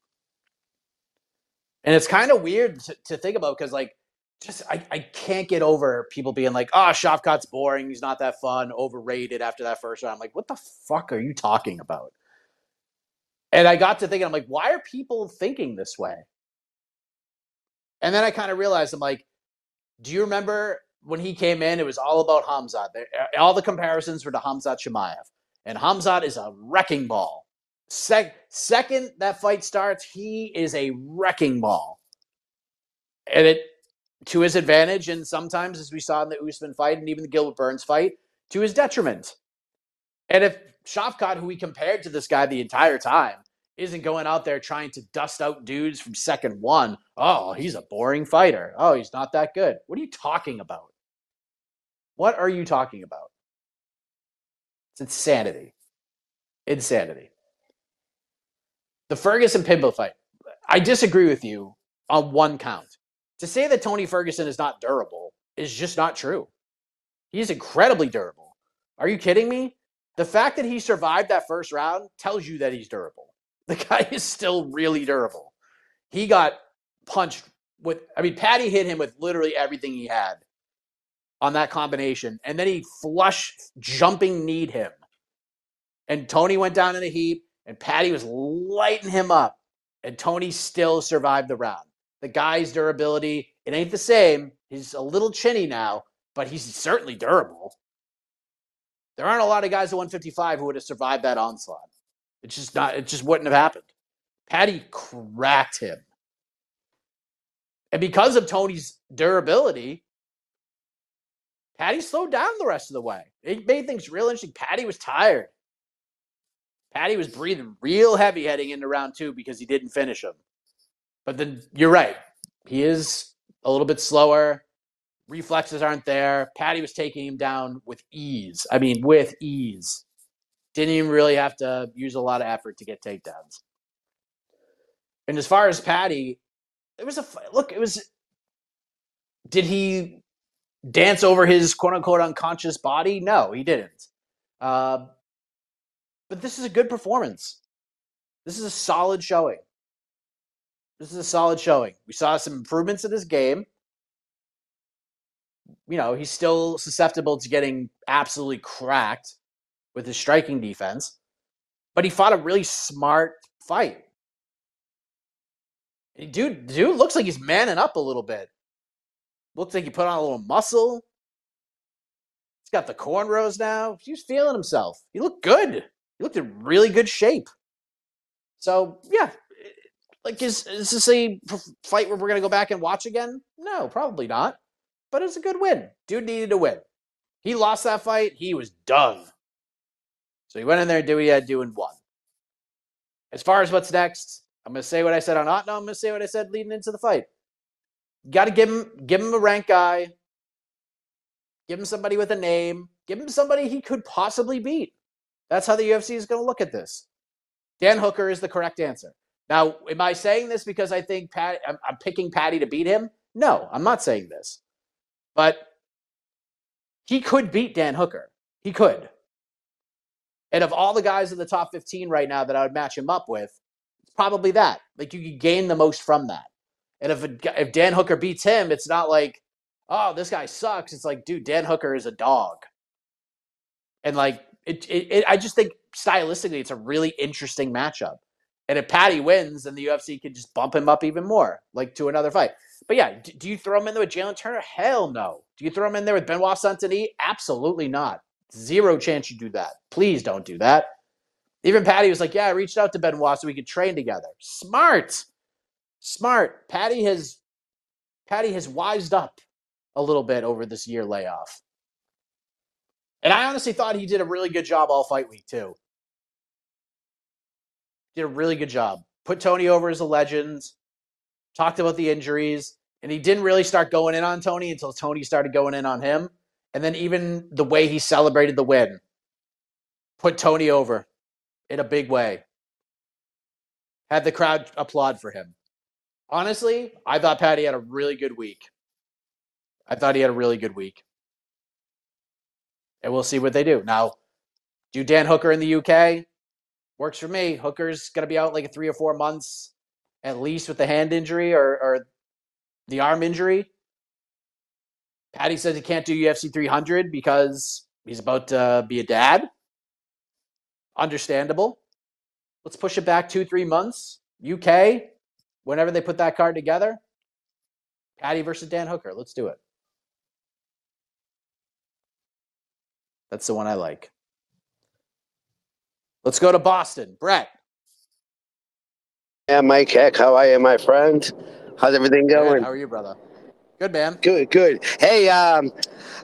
And it's kind of weird to, to think about because, like, just I, I can't get over people being like, ah, oh, Shavkat's boring. He's not that fun, overrated after that first round. I'm like, what the fuck are you talking about? And I got to thinking, I'm like, why are people thinking this way? And then I kind of realized, I'm like, do you remember when he came in? It was all about Hamzat. All the comparisons were to Hamzat Chimaev. And Hamzat is a wrecking ball. Sec- second that fight starts, he is a wrecking ball. And it to his advantage, and sometimes, as we saw in the Usman fight and even the Gilbert Burns fight, to his detriment. And if Shavkat, who we compared to this guy the entire time, isn't going out there trying to dust out dudes from second one. Oh, he's a boring fighter. Oh, he's not that good. What are you talking about? What are you talking about? It's insanity. Insanity. The Ferguson Pimblett fight. I disagree with you on one count. To say that Tony Ferguson is not durable is just not true. He's incredibly durable. Are you kidding me? The fact that he survived that first round tells you that he's durable. The guy is still really durable. He got punched with, I mean, Paddy hit him with literally everything he had on that combination. And then he flush jumping kneed him. And Tony went down in a heap, and Paddy was lighting him up. And Tony still survived the round. The guy's durability, it ain't the same. He's a little chinny now, but he's certainly durable. There aren't a lot of guys at 155 who would have survived that onslaught. It's just not, it just wouldn't have happened. Paddy cracked him. And because of Tony's durability, Paddy slowed down the rest of the way. It made things real interesting. Paddy was tired. Paddy was breathing real heavy heading into round two because he didn't finish him. But then you're right. He is a little bit slower. Reflexes aren't there. Paddy was taking him down with ease. I mean, with ease. Didn't even really have to use a lot of effort to get takedowns. And as far as Paddy, it was a look. It was. Did he dance over his quote unquote unconscious body? No, he didn't. Uh, but this is a good performance. This is a solid showing. This is a solid showing. We saw some improvements in this game. You know, he's still susceptible to getting absolutely cracked with his striking defense, but he fought a really smart fight. Dude, dude looks like he's manning up a little bit. Looks like he put on a little muscle. He's got the cornrows now. He's feeling himself. He looked good. He looked in really good shape. So yeah, like is is this a fight where we're gonna go back and watch again? No, probably not. But it's a good win. Dude needed to win. He lost that fight. He was done. So he went in there and did what he had to do and won. As far as what's next, I'm gonna say what I said on Otno. I'm gonna say what I said leading into the fight. You got to give him give him a rank guy. Give him somebody with a name. Give him somebody he could possibly beat. That's how the UFC is going to look at this. Dan Hooker is the correct answer. Now, am I saying this because I think Pat? I'm, I'm picking Paddy to beat him? No, I'm not saying this. But he could beat Dan Hooker. He could. And of all the guys in the top 15 right now that I would match him up with, it's probably that. Like you could gain the most from that. And if if Dan Hooker beats him, it's not like, oh, this guy sucks. It's like, dude, Dan Hooker is a dog. And like it, it, it, I just think stylistically, it's a really interesting matchup. And if Paddy wins, then the UFC could just bump him up even more, like to another fight. But yeah, do, do you throw him in there with Jalen Turner? Hell no. Do you throw him in there with Benoit Saint-Denis? Absolutely not. Zero chance you do that. Please don't do that. Even Paddy was like, "Yeah, I reached out to Benoit so we could train together." Smart, smart. Paddy has Paddy has wised up a little bit over this year layoff. And I honestly thought he did a really good job all fight week, too. Did a really good job. Put Tony over as a legend, talked about the injuries, and he didn't really start going in on Tony until Tony started going in on him. And then even the way he celebrated the win put Tony over in a big way. Had the crowd applaud for him. Honestly, I thought Paddy had a really good week. I thought he had a really good week and we'll see what they do. Now, do Dan Hooker in the UK works for me. Hooker's going to be out like three or four months at least with the hand injury or, or the arm injury. Paddy says he can't do UFC 300 because he's about to be a dad. Understandable. Let's push it back two, three months. UK, whenever they put that card together. Paddy versus Dan Hooker. Let's do it. That's the one I like. Let's go to Boston. Brett. Yeah, Mike Heck, how are you, my friend? How's everything going? Good. How are you, brother? Good, man. Good, good. Hey, um,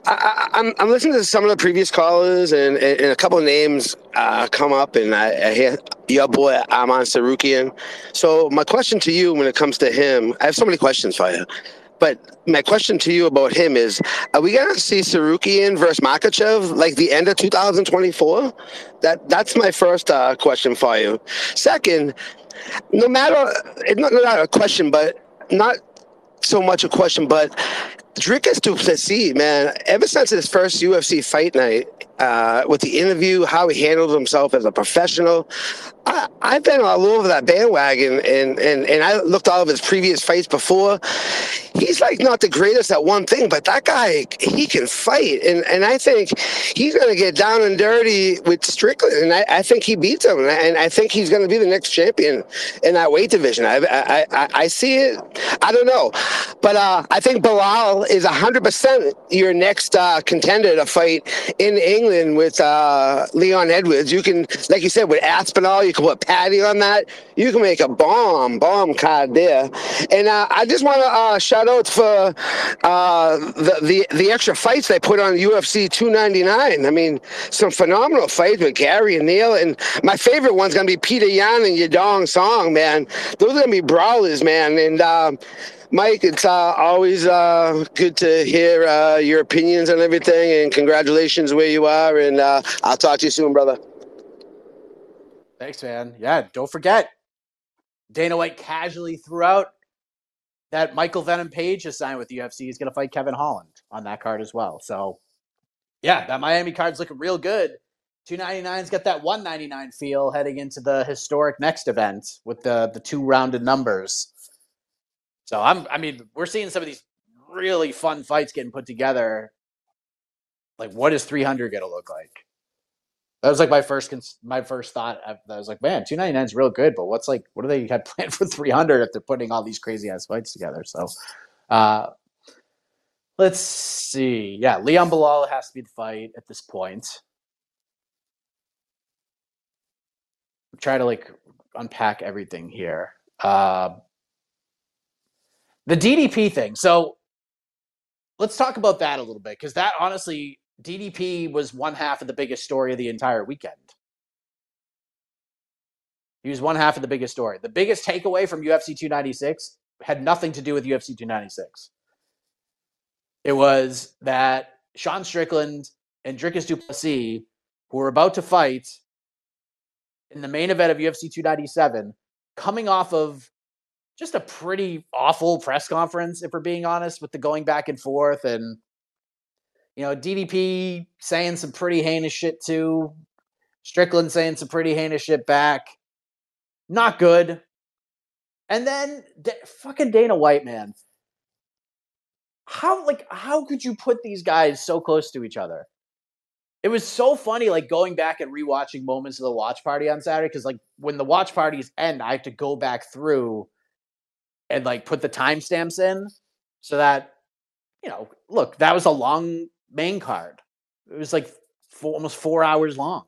I, am I'm, I'm listening to some of the previous callers, and, and, and a couple of names uh, come up, and I, I hear your boy Arman Tsarukyan. So my question to you, when it comes to him, I have so many questions for you. But my question to you about him is: Are we gonna see Tsarukyan versus Makhachev like the end of 2024? That that's my first uh, question for you. Second, no matter not, not a question, but not so much a question, but Dricus Du Plessis, man, ever since his first UFC fight night, uh, with the interview, how he handled himself as a professional. I, have been all over that bandwagon, and, and, and I looked all of his previous fights before. He's like not the greatest at one thing, but that guy, he can fight. And, and I think he's going to get down and dirty with Strickland. And I, I think he beats him. And I think he's going to be the next champion in that weight division. I, I, I, I see it. I don't know. But uh, I think Belal is 100% your next uh, contender to fight in England with uh, Leon Edwards. You can, like you said, with Aspinall, you can put Paddy on that. You can make a bomb, bomb card there. And uh, I just want to uh, shout out for uh, the, the the extra fights they put on UFC 299. I mean, some phenomenal fights with Garry and Neal. And my favorite one's going to be Petr Yan and Yadong Song, man. Those are going to be brawlers, man. And um, Mike, it's uh, always uh, good to hear uh, your opinions on everything, and congratulations where you are. And uh, I'll talk to you soon, brother. Thanks, man. Yeah, don't forget, Dana White casually threw out that Michael Venom Page has signed with the UFC. He's going to fight Kevin Holland on that card as well. So, yeah, that Miami card's looking real good. 299's got that 199 feel heading into the historic next event with the the two rounded numbers. So I'm I mean, we're seeing some of these really fun fights getting put together. Like what is 300 going to look like? That was like my first my first thought. I was like, man, 299 is real good, but what's like what do they have planned for 300 if they're putting all these crazy ass fights together? So uh let's see. Yeah, Leon Belal has to be the fight at this point. try to like unpack everything here. Uh, the DDP thing. So let's talk about that a little bit because that honestly, DDP was one half of the biggest story of the entire weekend. He was one half of the biggest story. The biggest takeaway from UFC 296 had nothing to do with UFC 296. It was that Sean Strickland and Dricus Du Plessis, who were about to fight, in the main event of UFC 297, coming off of just a pretty awful press conference, if we're being honest, with the going back and forth and you know, DDP saying some pretty heinous shit too. Strickland saying some pretty heinous shit back. Not good. And then fucking Dana White, man. How like how could you put these guys so close to each other? it was so funny, like going back and rewatching moments of the watch party on Saturday. Cause like when the watch parties end, I have to go back through and like put the timestamps in so that, you know, look, that was a long main card. It was like four, almost four hours long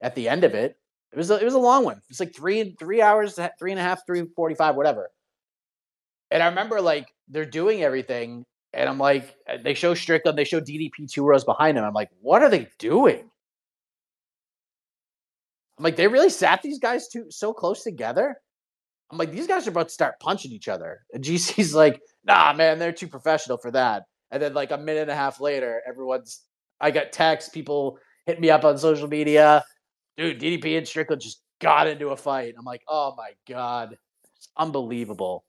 at the end of it. It was a, it was a long one. It's like three three hours, three and a half, three forty five, whatever. And I remember like they're doing everything, and I'm like, uh, they show Strickland, they show DDP two rows behind him. I'm like, what are they doing? I'm like, they really sat these guys too so close together. I'm like, these guys are about to start punching each other. And GC's like, nah, man, they're too professional for that. And then like a minute and a half later, everyone's I got texts, people hit me up on social media. Dude, DDP and Strickland just got into a fight. I'm like, oh my God. It's unbelievable.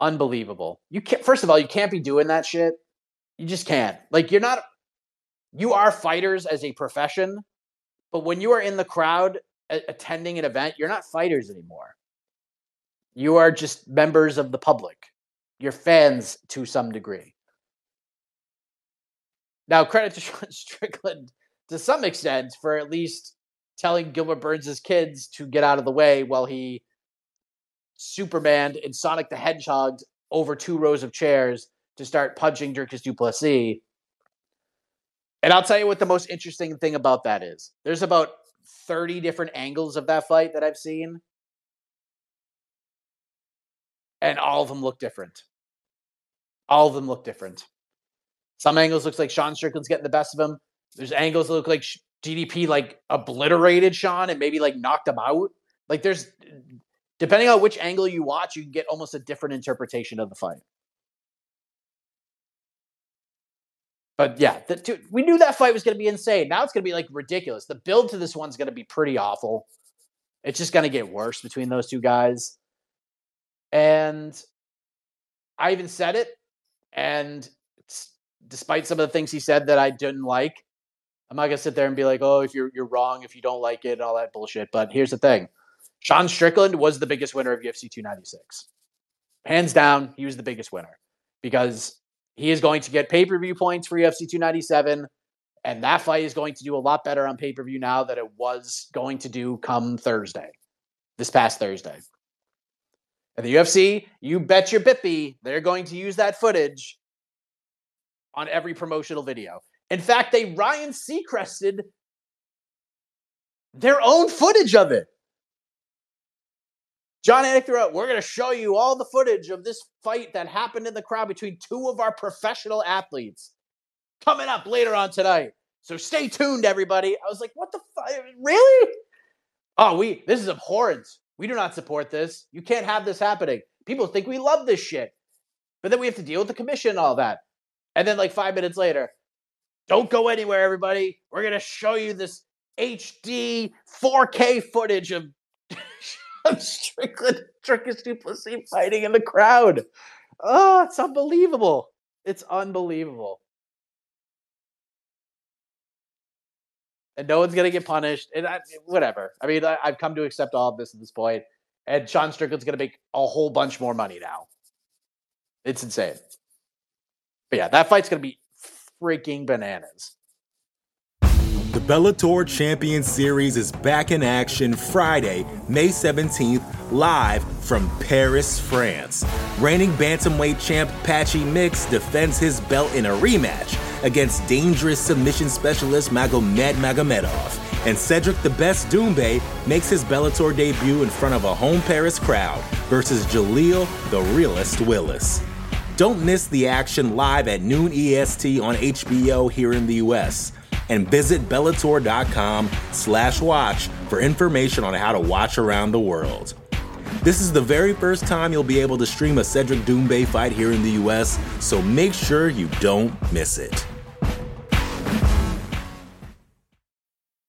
Unbelievable. You can't first of all, you can't be doing that shit. You just can't. Like you're not you are fighters as a profession, but when you are in the crowd attending an event, you're not fighters anymore. You are just members of the public. You're fans to some degree. Now, credit to Sean Strickland to some extent for at least telling Gilbert Burns' kids to get out of the way while he Superman and Sonic the Hedgehog over two rows of chairs to start punching Dricus Du Plessis. And I'll tell you what the most interesting thing about that is. There's about 30 different angles of that fight that I've seen. And all of them look different. All of them look different. Some angles looks like Sean Strickland's getting the best of him. There's angles that look like DDP like obliterated Sean and maybe like knocked him out. Like there's depending on which angle you watch, you can get almost a different interpretation of the fight. But yeah, the, dude, we knew that fight was going to be insane. Now it's going to be like ridiculous. The build to this one's going to be pretty awful. It's just going to get worse between those two guys. And I even said it. And despite some of the things he said that I didn't like, I'm not to sit there and be like, oh, if you're, you're wrong, if you don't like it, all that bullshit. But here's the thing Sean Strickland was the biggest winner of UFC 296. Hands down, he was the biggest winner because he is going to get pay per view points for UFC 297. And that fight is going to do a lot better on pay per view now than it was going to do come Thursday, this past Thursday. And the UFC, you bet your bippy, they're going to use that footage on every promotional video. In fact, they Ryan Seacrested their own footage of it. Jon Anik threw out, we're going to show you all the footage of this fight that happened in the crowd between two of our professional athletes coming up later on tonight. So stay tuned, everybody. I was like, what the fuck? Really? Oh, we, this is abhorrent. We do not support this. You can't have this happening. People think we love this shit. But then we have to deal with the commission and all that. And then, like five minutes later, don't go anywhere, everybody. We're going to show you this HD 4K footage of, of Strickland, Dricus Du Plessis fighting in the crowd. Oh, it's unbelievable. It's unbelievable. And no one's gonna get punished. And I, whatever. I mean, I, I've come to accept all of this at this point. And Sean Strickland's gonna make a whole bunch more money now. It's insane. But yeah, that fight's gonna be freaking bananas. The Bellator Champion Series is back in action Friday, May 17th, live from Paris, France. Reigning bantamweight champ Patchy Mix defends his belt in a rematch against dangerous submission specialist Magomed Magomedov. And Cedric the Best Doumbé makes his Bellator debut in front of a home Paris crowd versus Jaleel the Realist Willis. Don't miss the action live at noon EST on HBO here in the US and visit bellator.com slash watch for information on how to watch around the world. This is the very first time you'll be able to stream a Cedric Doumbé fight here in the US, so make sure you don't miss it.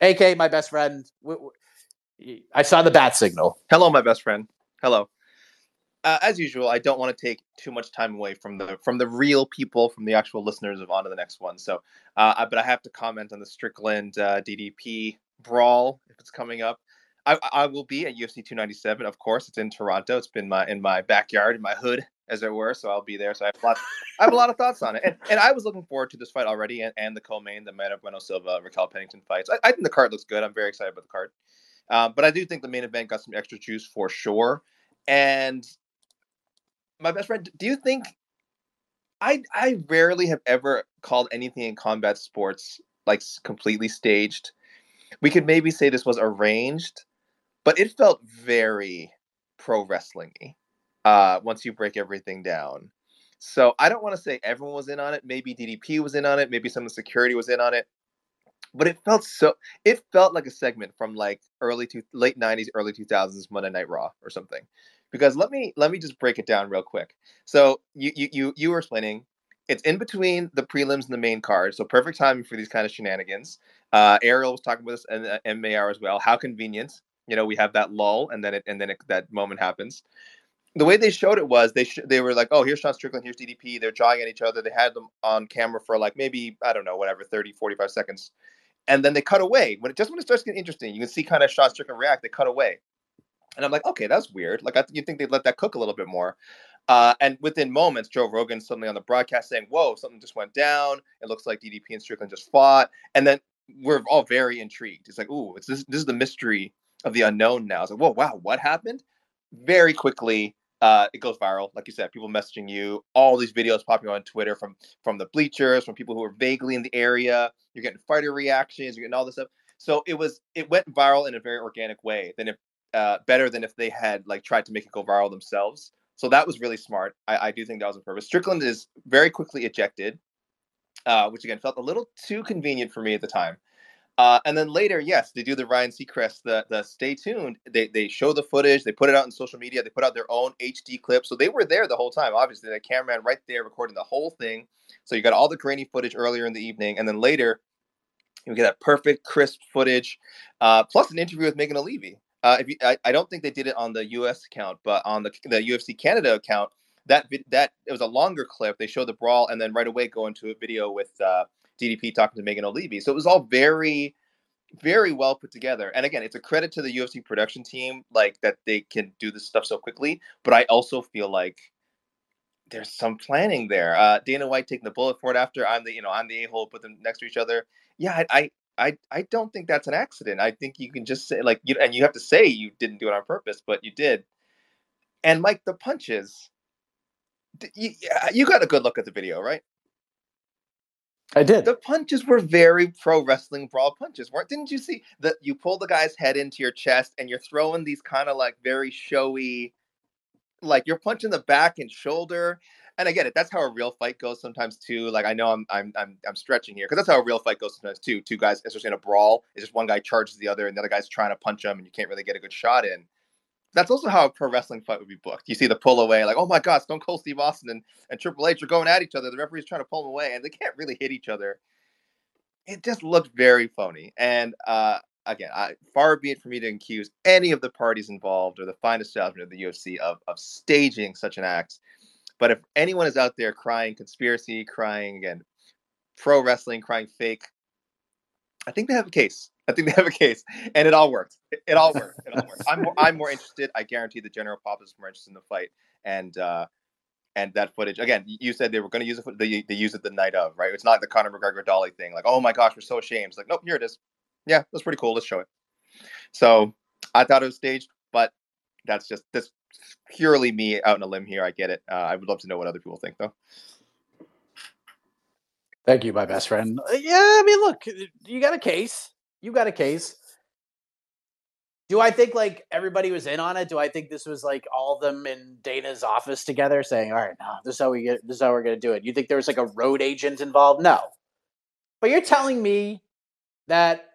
AK, my best friend. I saw the bat signal. Hello, my best friend. Hello. Uh, as usual, I don't want to take too much time away from the from the real people, from the actual listeners of on to the next one. So, uh, but I have to comment on the Strickland uh, DDP brawl if it's coming up. I, I will be at UFC 297, of course. It's in Toronto. It's been my in my backyard, in my hood, as it were. So I'll be there. So I have a lot, I have a lot of thoughts on it. And, and I was looking forward to this fight already, and, and the co-main, the Matt Bueno Silva, Raquel Pennington fights. I, I, think the card looks good. I'm very excited about the card. Um, but I do think the main event got some extra juice for sure. And my best friend, do you think? I I rarely have ever called anything in combat sports like completely staged. We could maybe say this was arranged but it felt very pro wrestlingy uh, once you break everything down. So I don't want to say everyone was in on it. Maybe DDP was in on it. Maybe some of the security was in on it. But it felt so. It felt like a segment from like early to late '90s, early 2000s Monday Night Raw or something. Because let me let me just break it down real quick. So you you you you were explaining it's in between the prelims and the main card, so perfect timing for these kind of shenanigans. Uh, Ariel was talking with us and uh, MAR as well. How convenient you know we have that lull and then it and then it, that moment happens the way they showed it was they sh- they were like oh here's sean strickland here's ddp they're jawing at each other they had them on camera for like maybe i don't know whatever 30 45 seconds and then they cut away when it just when it starts getting interesting you can see kind of sean strickland react they cut away and i'm like okay that's weird like I, you think they'd let that cook a little bit more uh, and within moments, Joe Rogan suddenly on the broadcast saying, "Whoa, something just went down. It looks like DDP and Strickland just fought." And then we're all very intrigued. It's like, "Ooh, it's this. This is the mystery of the unknown now. It's like, whoa, wow, what happened? Very quickly, uh, it goes viral. Like you said, people messaging you, all these videos popping on Twitter from from the bleachers, from people who are vaguely in the area. You're getting fighter reactions, you're getting all this stuff. So it was it went viral in a very organic way. Than if uh, better than if they had like tried to make it go viral themselves. So that was really smart. I, I do think that was on purpose. Strickland is very quickly ejected, uh, which again felt a little too convenient for me at the time. Uh, and then later, yes, they do the Ryan Seacrest, the the stay tuned. They they show the footage, they put it out on social media, they put out their own HD clip. So they were there the whole time. Obviously, the cameraman right there recording the whole thing. So you got all the grainy footage earlier in the evening, and then later you get that perfect, crisp footage, uh, plus an interview with Megan Olivi. Uh, if you, I, I don't think they did it on the U.S. account, but on the the UFC Canada account, that that it was a longer clip. They show the brawl and then right away go into a video with uh, DDP talking to Megan Olivi. So it was all very, very well put together. And again, it's a credit to the UFC production team, like that they can do this stuff so quickly. But I also feel like there's some planning there. Uh, Dana White taking the bullet for it after I'm the you know I'm the a hole, put them next to each other. Yeah, I, I I don't think that's an accident. I think you can just say like you and you have to say you didn't do it on purpose, but you did. And Mike, the punches. You, you got a good look at the video, right? I did. The punches were very pro wrestling brawl punches, weren't? Didn't you see that you pull the guy's head into your chest and you're throwing these kind of like very showy, like you're punching the back and shoulder. And I get it. That's how a real fight goes sometimes too. Like I know I'm I'm I'm, I'm stretching here because that's how a real fight goes sometimes too. Two guys, especially in a brawl, it's just one guy charges the other, and the other guy's trying to punch him, and you can't really get a good shot in that's also how a pro wrestling fight would be booked. You see the pull away, like, oh my God, Stone Cold Steve Austin and, and Triple H are going at each other. The referee's trying to pull them away, and they can't really hit each other. It just looked very phony. And uh, again, I, far be it for me to accuse any of the parties involved or the fine establishment of the UFC of, of staging such an act. But if anyone is out there crying conspiracy, crying again, pro wrestling, crying fake, I think they have a case. I think they have a case, and it all worked. It, all worked. It all worked. I'm more, I'm more interested. I guarantee the general populace is more interested in the fight, and uh, and that footage again. You said they were going to use it. They, they use it the night of, right? It's not the Conor McGregor Dolly thing. Like, oh my gosh, we're so ashamed. It's like, nope, here it is. Yeah, that's pretty cool. Let's show it. So I thought it was staged, but that's just this purely me out on a limb here. I get it. Uh, I would love to know what other people think, though. Thank you, my best friend. Uh, yeah, I mean, look, you got a case. You got a case. Do I think like everybody was in on it? Do I think this was like all of them in Dana's office together saying, "All right, no, this is how we get. This is how we're going to do it." You think there was like a road agent involved? No, but you're telling me that,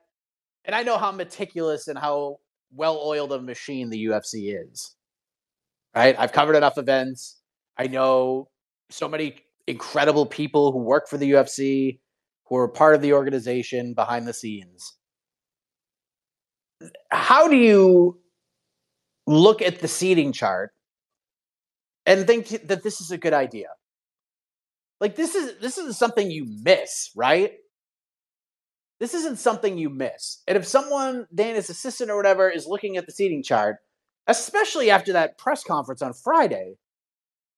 and I know how meticulous and how well oiled a machine the UFC is. Right? I've covered enough events. I know so many incredible people who work for the UFC, who are part of the organization behind the scenes. How do you look at the seating chart and think that this is a good idea? Like this is this isn't something you miss, right? This isn't something you miss. And if someone, Dana's assistant or whatever, is looking at the seating chart, especially after that press conference on Friday,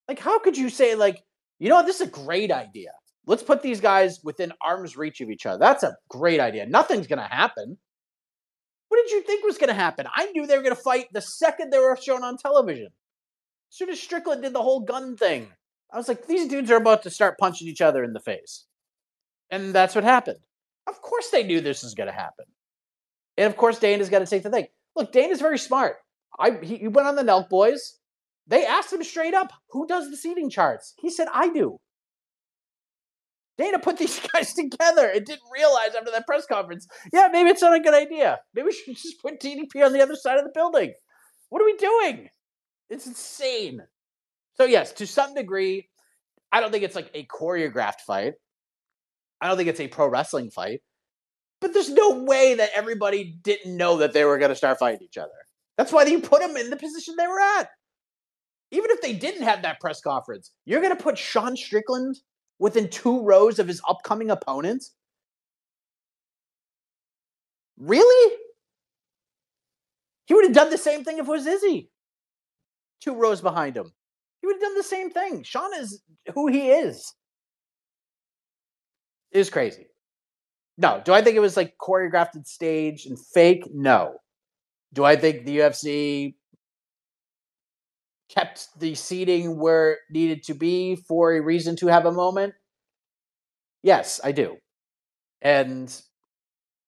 like how could you say like you know what? This is a great idea. Let's put these guys within arm's reach of each other. That's a great idea. Nothing's going to happen. What did you think was going to happen? I knew they were going to fight the second they were shown on television. As soon as Strickland did the whole gun thing, I was like, these dudes are about to start punching each other in the face. And that's what happened. Of course they knew this was going to happen. And of course Dana's got to take the thing. Look, Dana's very smart. I he, he went on the Nelk boys. They asked him straight up, who does the seating charts? He said, I do. Dana put these guys together and didn't realize after that press conference, yeah, maybe it's not a good idea. Maybe we should just put DDP on the other side of the building. What are we doing? It's insane. So, yes, to some degree, I don't think it's like a choreographed fight. I don't think it's a pro wrestling fight. But there's no way that everybody didn't know that they were going to start fighting each other. That's why you put them in the position they were at even if they didn't have that press conference, you're going to put Sean Strickland within two rows of his upcoming opponent? Really? He would have done the same thing if it was Izzy. Two rows behind him. He would have done the same thing. Sean is who he is. It is crazy. No. Do I think it was like choreographed and staged and fake? No. Do I think the UFC kept the seating where it needed to be for a reason to have a moment? Yes, I do. And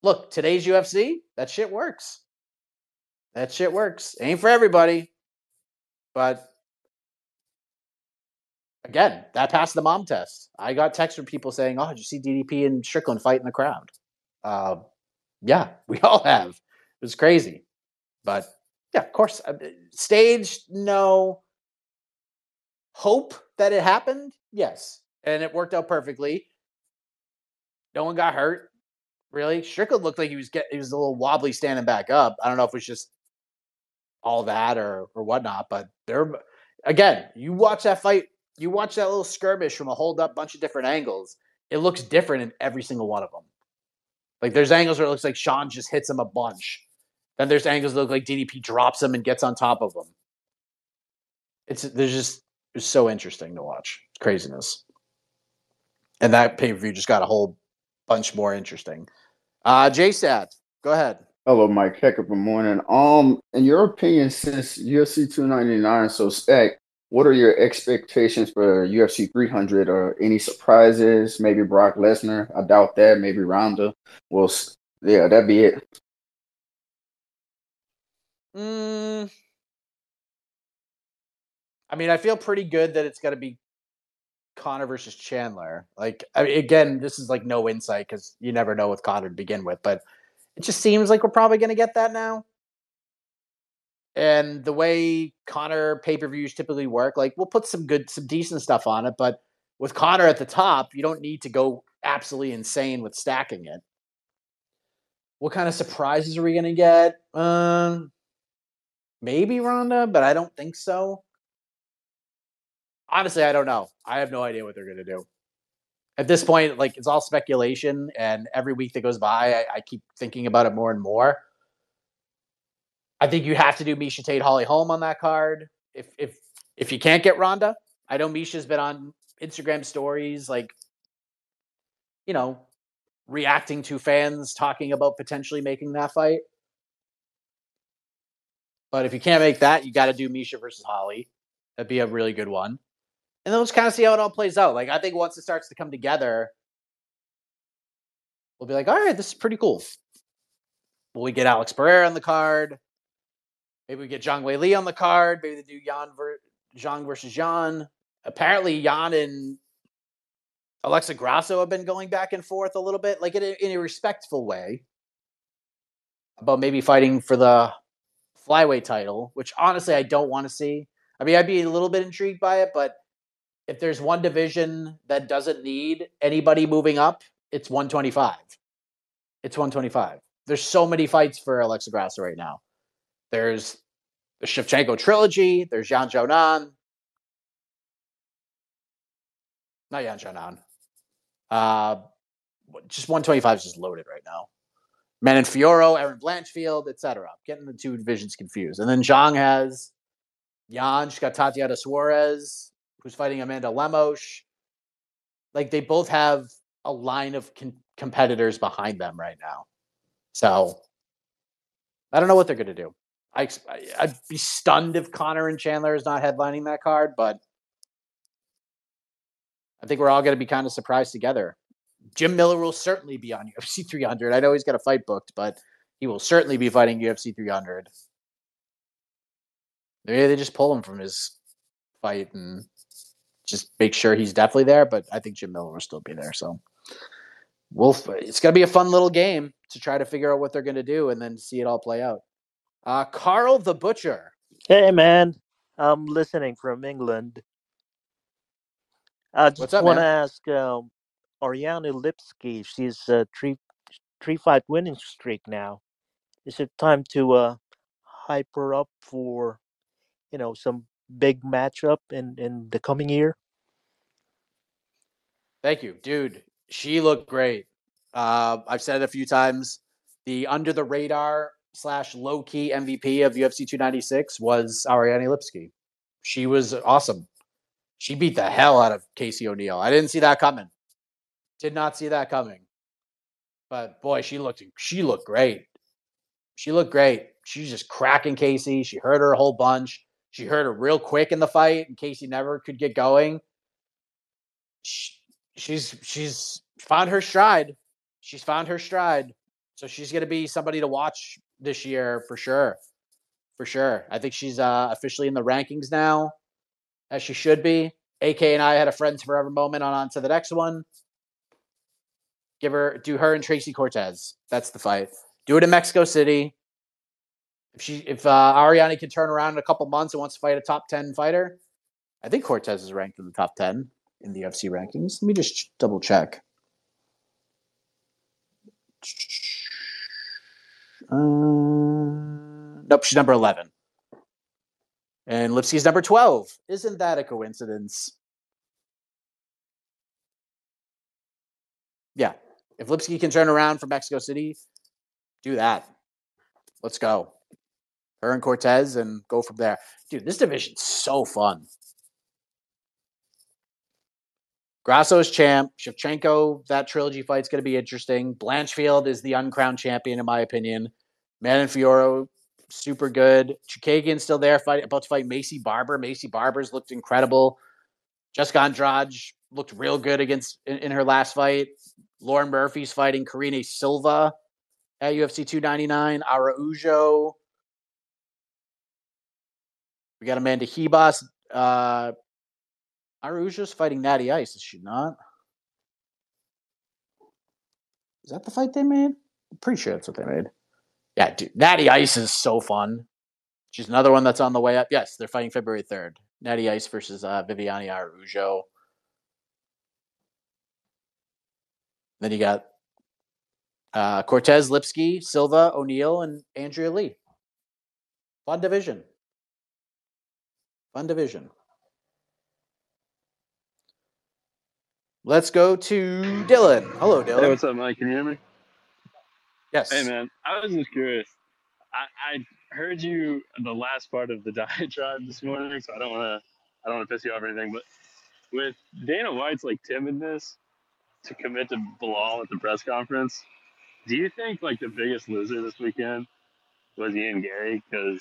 look, today's UFC, that shit works. That shit works. Ain't for everybody. But again, that passed the mom test. I got texts from people saying, Oh, did you see DDP and Strickland fight in the crowd? Uh, yeah, we all have. It was crazy. But yeah, of course. Uh, Stage, no. Hope that it happened, yes. And it worked out perfectly. No one got hurt. Really, Strickland looked like he was get he was a little wobbly standing back up. I don't know if it was just all that or or whatnot. But they're again, you watch that fight, you watch that little skirmish from a hold up bunch of different angles. It looks different in every single one of them. Like there's angles where it looks like Sean just hits him a bunch. Then there's angles that look like DDP drops him and gets on top of him. It's there's just it's so interesting to watch. It's craziness. And that pay per view just got a whole bunch more interesting. Uh JSAT, go ahead. Hello, Mike. Heck of a morning. Um, in your opinion, since UFC 299 so stacked, what are your expectations for UFC 300 or any surprises? Maybe Brock Lesnar. I doubt that. Maybe Ronda. Well, yeah, that'd be it. Mm, I mean, I feel pretty good that it's going to be Conor versus Chandler. Like, I mean, again, this is like no insight because you never know with Conor to begin with, but it just seems like we're probably going to get that now. And the way Conor pay per views typically work, like we'll put some good, some decent stuff on it, but with Conor at the top, you don't need to go absolutely insane with stacking it. What kind of surprises are we going to get? Um, maybe Ronda, but I don't think so. Honestly, I don't know. I have no idea what they're going to do at this point, like it's all speculation, and every week that goes by, I, I, keep thinking about it more and more. I think you have to do Miesha Tate Holly Holm on that card. If if if you can't get Ronda, I know Miesha's been on Instagram stories, like you know, reacting to fans talking about potentially making that fight. But if you can't make that, you got to do Miesha versus Holly. That'd be a really good one and then let's kind of see how it all plays out. Like I think once it starts to come together, we'll be like, all right, this is pretty cool. Will we get Alex Pereira on the card? Maybe we get Zhang Weili on the card. Maybe they do Yan ver- Zhang versus Yan. Apparently, Jan and Alexa Grasso have been going back and forth a little bit, like in a, in a respectful way, about maybe fighting for the flyweight title, which honestly I don't want to see. I mean, I'd be a little bit intrigued by it, but if there's one division that doesn't need anybody moving up, it's 125. It's 125. There's so many fights for Alexa Grasso right now. There's the Shevchenko trilogy. There's Yan Xiaonan. Not Yan Xiaonan. Uh, just 125 is just loaded right now. Manon Fiorot, Erin Blanchfield, etc. Getting the two divisions confused. And then Zhang has Yan, she's got Tatiana Suarez, who's fighting Amanda Lemos. Like they both have a line of con- competitors behind them right now. So I don't know what they're going to do. I, I'd be stunned if Conor and Chandler is not headlining that card, but I think we're all going to be kind of surprised together. Jim Miller will certainly be on UFC 300. I know he's got a fight booked, but he will certainly be fighting UFC 300. Maybe they just pull him from his fight and just make sure he's definitely there. But I think Jim Miller will still be there. So we'll. It's gonna be a fun little game to try to figure out what they're gonna do and then see it all play out. Uh, Carl the Butcher. Hey man, I'm listening from England. I just want to ask um, Ariane Lipski. She's a three three fight winning streak now. Is it time to uh, hype her up for, you know, some big matchup in in the coming year? Thank you, dude. She looked great. Uh, I've said it a few times. The under the radar slash low key MVP of UFC 296 was Ariane Lipski. She was awesome. She beat the hell out of Casey O'Neill. I didn't see that coming. Did not see that coming. But boy, she looked she looked great. She looked great. She's just cracking Casey. She hurt her a whole bunch. She hurt her real quick in the fight, and Casey never could get going. She, she's she's found her stride. She's found her stride. So she's going to be somebody to watch this year for sure. For sure. I think she's uh, officially in the rankings now, as she should be. AK and I had a friends forever moment on on to the next one. Give her, do her and Tracy Cortez. That's the fight. Do it in Mexico City. If she, if uh, Ariane can turn around in a couple months and wants to fight a top ten fighter, I think Cortez is ranked in the top ten in the UFC rankings. Let me just double check. Uh, nope, she's number eleven. And Lipski's number 12. Isn't that a coincidence? Yeah. If Lipski can turn around from Mexico City, do that. Let's go. Her and Cortez and go from there. Dude, this division's so fun. Grasso's champ. Shevchenko, that trilogy fight's going to be interesting. Blanchfield is the uncrowned champion, in my opinion. Manon Fiorot, super good. Chookagian's still there, fight, about to fight Maycee Barber. Maycee Barber's looked incredible. Jessica Andrade looked real good against in, in her last fight. Lauren Murphy's fighting Karine Silva at UFC 299. Araujo. We got Amanda Ribas. Uh, Araujo's fighting Natty Ice, is she not? Is that the fight they made? I'm pretty sure that's what they made. Yeah, dude. Natty Ice is so fun. She's another one that's on the way up. Yes, they're fighting February 3rd. Natty Ice versus uh, Viviane Araujo. Then you got uh, Cortez, Lipski, Silva, O'Neill, and Andrea Lee. Fun division. Fun division. Let's go to Dylan. Hello, Dylan. Hey, what's up, Mike? Can you hear me? Yes. Hey, man. I was just curious. I, I heard you the last part of the diatribe this morning, so I don't want to I don't want to piss you off or anything. But with Dana White's like timidness to commit to Belal at the press conference, do you think like the biggest loser this weekend was Ian Garry? Because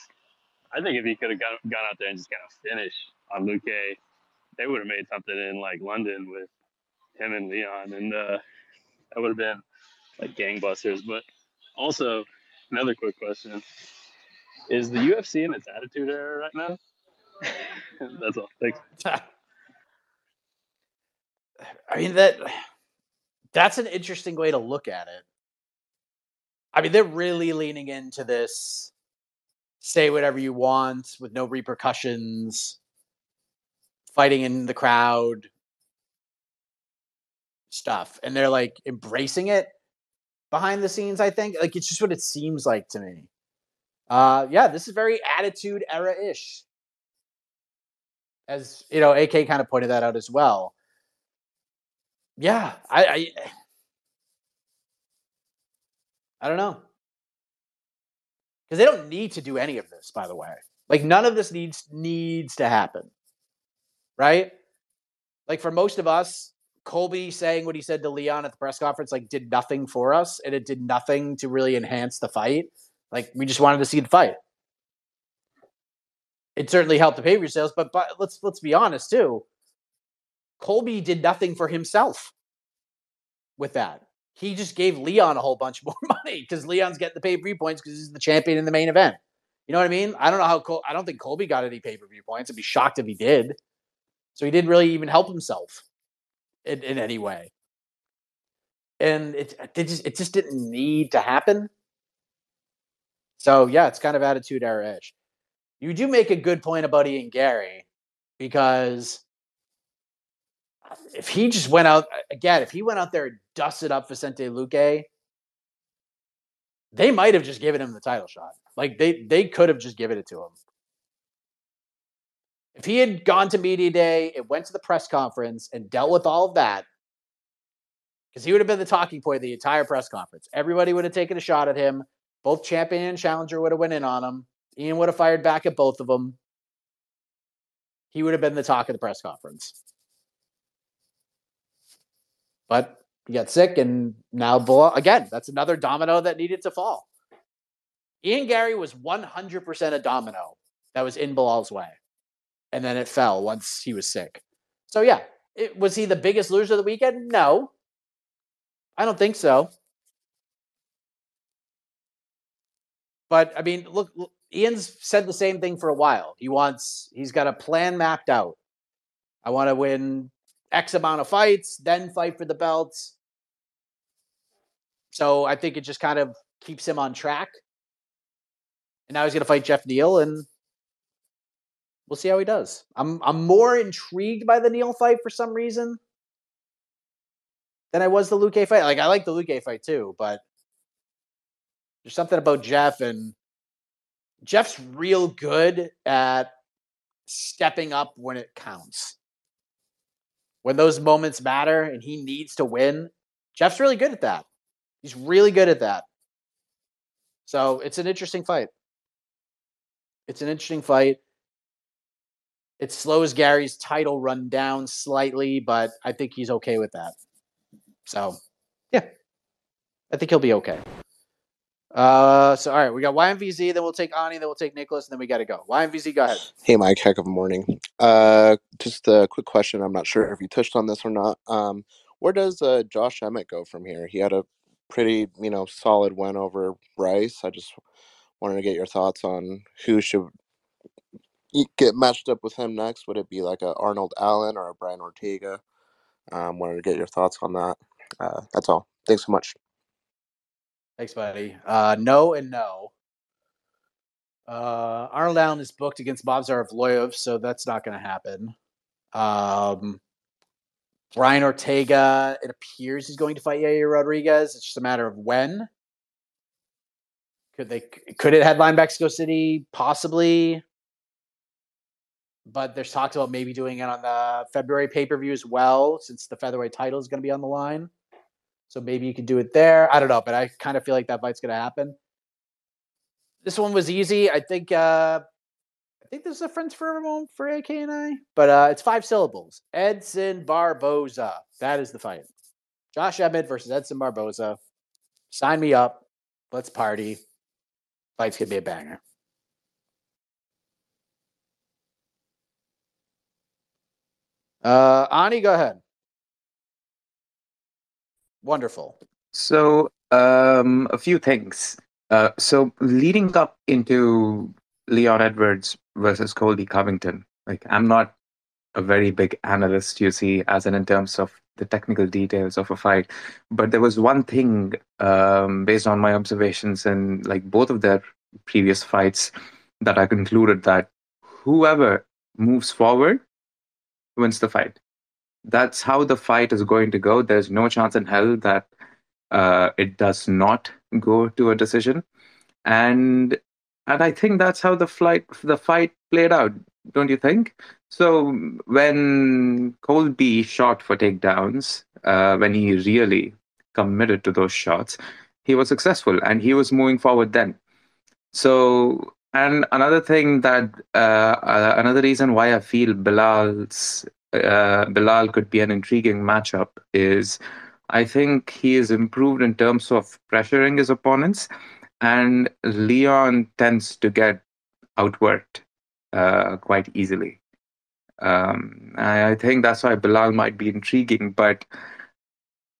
I think if he could have gone, gone out there and just kind of finished on Luque, they would have made something in like London with him and Leon, and uh, that would have been like gangbusters. But also, another quick question: Is the UFC in its attitude era right now? That's all. Thanks. I mean that that's an interesting way to look at it. I mean, they're really leaning into this say whatever you want with no repercussions, fighting in the crowd stuff. And they're like embracing it behind the scenes, I think. Like it's just what it seems like to me. Uh yeah, this is very attitude era ish. As you know, AK kind of pointed that out as well. Yeah, I, I eh. I don't know. Because they don't need to do any of this, by the way. Like none of this needs needs to happen. Right? Like for most of us, Colby saying what he said to Leon at the press conference like did nothing for us and it did nothing to really enhance the fight. Like we just wanted to see the fight. It certainly helped the pay-per-view sales, but, but let's let's be honest too. Colby did nothing for himself with that. He just gave Leon a whole bunch more money because Leon's getting the pay-per-view points because he's the champion in the main event. You know what I mean? I don't know how Col- I don't think Colby got any pay-per-view points. I'd be shocked if he did. So he didn't really even help himself in, in any way. And it, it just it just didn't need to happen. So yeah, it's kind of attitude era ish. You do make a good point about Ian Garry because if he just went out again, if he went out there and dusted up Vicente Luque, they might have just given him the title shot. Like they they could have just given it to him. If he had gone to media day and went to the press conference and dealt with all of that, because he would have been the talking point of the entire press conference. Everybody would have taken a shot at him. Both champion and challenger would have went in on him. Ian would have fired back at both of them. He would have been the talk of the press conference. But he got sick, and now Bull again. That's another domino that needed to fall. Ian Garry was 100% a domino that was in Belal's way, and then it fell once he was sick. So yeah, it, was he the biggest loser of the weekend? No, I don't think so. But I mean, look, look, Ian's said the same thing for a while. He wants, he's got a plan mapped out. I want to win X amount of fights, then fight for the belts. So I think it just kind of keeps him on track. And now he's going to fight Geoff Neal, and we'll see how he does. I'm I'm more intrigued by the Neal fight for some reason than I was the Luque fight. Like I like the Luque fight too, but there's something about Geoff and Geoff's real good at stepping up when it counts. When those moments matter and he needs to win, Geoff's really good at that. He's really good at that. So it's an interesting fight. It's an interesting fight. It slows Garry's title run down slightly, but I think he's okay with that. So, yeah, I think he'll be okay. Uh, so all right, we got YMVZ, then we'll take Ani, then we'll take Nicholas, and then we got to go. YMVZ, go ahead. Hey, Mike. Heck of a morning. Uh, just a quick question. I'm not sure if you touched on this or not. Um, where does uh, Josh Emmett go from here? He had a pretty, you know, solid win over Bryce. I just wanted to get your thoughts on who should get matched up with him next. Would it be like a Arnold Allen or a Brian Ortega? Um, wanted to get your thoughts on that. Uh, that's all. Thanks so much. Thanks, buddy. Uh, no and no. Uh, Arnold Allen is booked against Movsar Evloev, so that's not going to happen. Um, Brian Ortega, it appears he's going to fight Yair Rodriguez. It's just a matter of when. Could they? Could it headline Mexico City? Possibly. But there's talks about maybe doing it on the February pay per view as well, since the featherweight title is going to be on the line. So maybe you could do it there. I don't know, but I kind of feel like that fight's going to happen. This one was easy. I think. uh I think this is a friends for moment for AK and I, but uh it's five syllables. Edson Barboza. That is the fight. Josh Emmett versus Edson Barboza. Sign me up. Let's party. Fight's gonna be a banger. Uh, Ani, go ahead. Wonderful. So, um, a few things. Uh, so, leading up into Leon Edwards versus Colby Covington, like I'm not a very big analyst, you see, as in in terms of the technical details of a fight, but there was one thing um, based on my observations and like both of their previous fights that I concluded that whoever moves forward wins the fight that's how the fight is going to go. There's no chance in hell that uh, it does not go to a decision, and and I think that's how the flight the fight played out. Don't you think? So when Colby shot for takedowns, uh, when he really committed to those shots, he was successful and he was moving forward then. So and another thing that uh, uh, another reason why I feel Belal's uh, Belal could be an intriguing matchup is I think he has improved in terms of pressuring his opponents, and Leon tends to get outworked uh, quite easily. Um, I, I think that's why Belal might be intriguing, but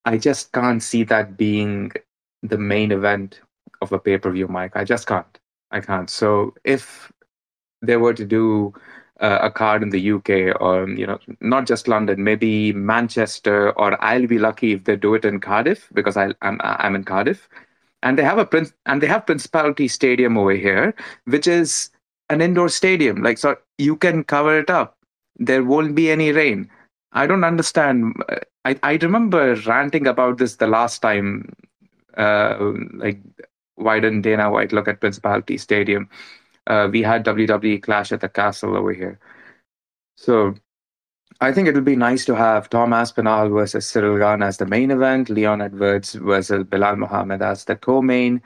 I just can't see that being the main event of a pay per view, Mike. I just can't. I can't. So if they were to do uh, a card in the UK or you know not just London, maybe Manchester, or I'll be lucky if they do it in Cardiff because I, I'm I'm in Cardiff, and they have a prince and they have Principality Stadium over here, which is an indoor stadium. Like so, you can cover it up. There won't be any rain. I don't understand. I I remember ranting about this the last time. Uh, like, why didn't Dana White look at Principality Stadium? Uh, we had WWE Clash at the Castle over here. So I think it would be nice to have Tom Aspinall versus Cyril Gane as the main event, Leon Edwards versus Bilal Muhammad as the co-main,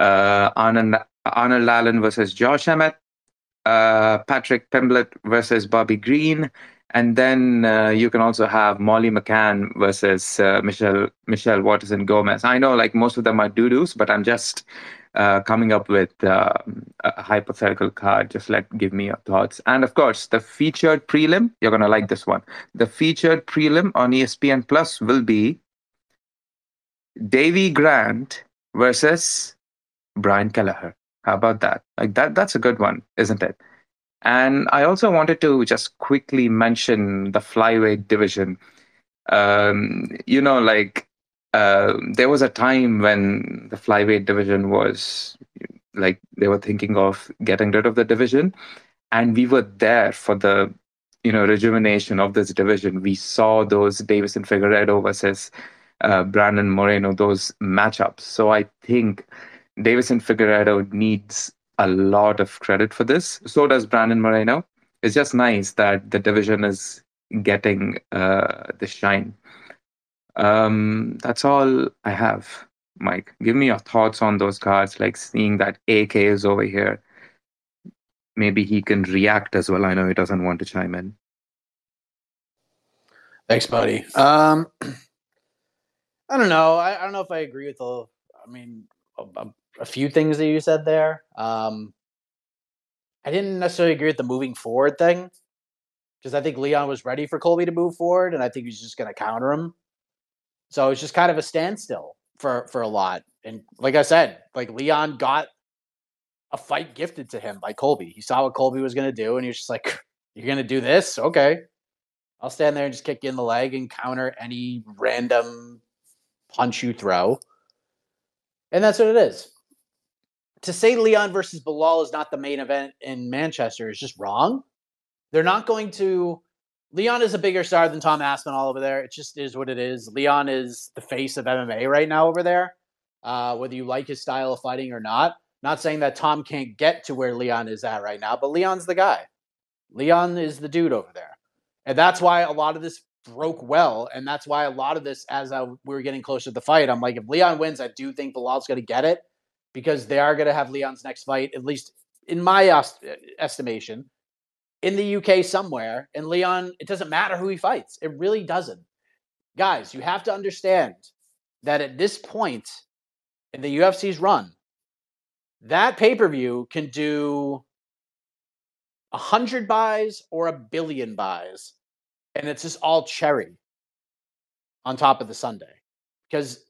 uh, Arnold, Arnold Allen versus Josh Emmett, uh, Patrick Pimblett versus Bobby Green, and then uh, you can also have Molly McCann versus uh, Michelle Michelle Waterson Gomez. I know like most of them are doo-doos, but I'm just uh, coming up with uh, a hypothetical card. Just let give me your thoughts. And of course, the featured prelim. You're gonna like this one. The featured prelim on ESPN Plus will be Davy Grant versus Brian Kelleher. How about that? Like that. That's a good one, isn't it? And I also wanted to just quickly mention the flyweight division. Um, you know, like uh, there was a time when the flyweight division was like they were thinking of getting rid of the division, and we were there for the you know rejuvenation of this division. We saw those Deiveson Figueiredo versus uh, Brandon Moreno, those matchups. So I think Deiveson Figueiredo needs a lot of credit for this. So does Brandon Moreno. it's just nice that the division is getting uh, the shine. Um, that's all I have, Mike. Give me your thoughts on those cards, like seeing that AK is over here. Maybe he can react as well. I know he doesn't want to chime in. Thanks, buddy. Um, I don't know. I, I don't know if I agree with the. I mean, a, a, few things that you said there. Um, I didn't necessarily agree with the moving forward thing because I think Leon was ready for Colby to move forward, and I think he's just going to counter him. So it's just kind of a standstill for for a lot. And like I said, like Leon got a fight gifted to him by Colby. He saw what Colby was going to do, and he was just like, "You're going to do this? Okay, I'll stand there and just kick you in the leg and counter any random punch you throw." And that's what it is. To say Leon versus Belal is not the main event in Manchester is just wrong. They're not going to. Leon is a bigger star than Tom Aspinall over there. It just is what it is. Leon is the face of MMA right now over there. Uh, whether you like his style of fighting or not. Not saying that Tom can't get to where Leon is at right now, but Leon's the guy. Leon is the dude over there. And that's why a lot of this broke well. And that's why a lot of this, as I, we were getting closer to the fight, I'm like, if Leon wins, I do think Belal's going to get it because they are going to have Leon's next fight, at least in my estimation, in the UK somewhere. And Leon, it doesn't matter who he fights. It really doesn't. Guys, you have to understand that at this point in the UFC's run, that pay per view can do a hundred buys or a billion buys, and it's just all cherry on top of the Sunday because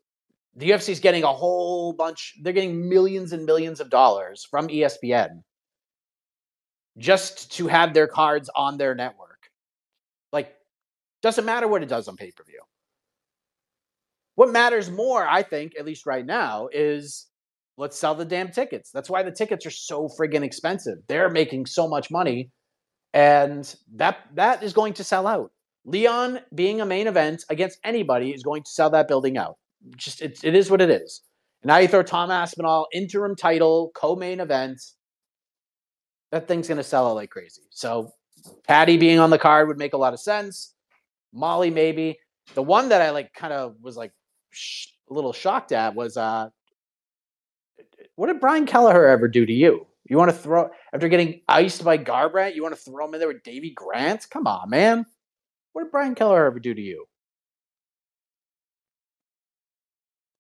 the UFC is getting a whole bunch. They're getting millions and millions of dollars from ESPN just to have their cards on their network. Like, doesn't matter what it does on pay per view. What matters more, I think, at least right now, is let's sell the damn tickets. That's why the tickets are so friggin' expensive. They're making so much money, and that that is going to sell out. Leon being a main event against anybody is going to sell that building out. Just it, it is what it is. And now you throw Tom Aspinall interim title co-main event. That thing's going to sell out like crazy. So Paddy being on the card would make a lot of sense. Molly maybe. The one that I like kind of was like sh- a little shocked at was uh what did Brian Kelleher ever do to you? You want to throw after getting iced by Garbrandt? You want to throw him in there with Davy Grant? Come on, man. What did Brian Kelleher ever do to you?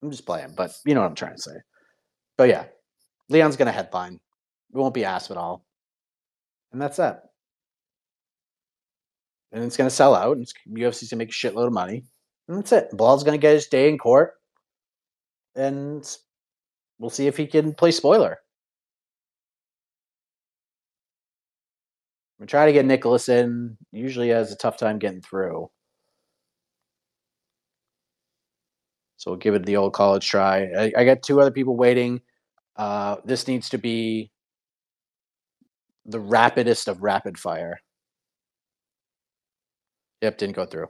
I'm just playing, but you know what I'm trying to say. But yeah, Leon's gonna headline. We won't be asked at all, and that's that. And it's gonna sell out, and UFC's gonna make a shitload of money, and that's it. Belal's gonna get his day in court, and we'll see if he can play spoiler. We try to get Nicholas in. Usually has a tough time getting through. So we'll give it the old college try. I, I got two other people waiting. Uh, this needs to be the rapidest of rapid fire. Yep, didn't go through.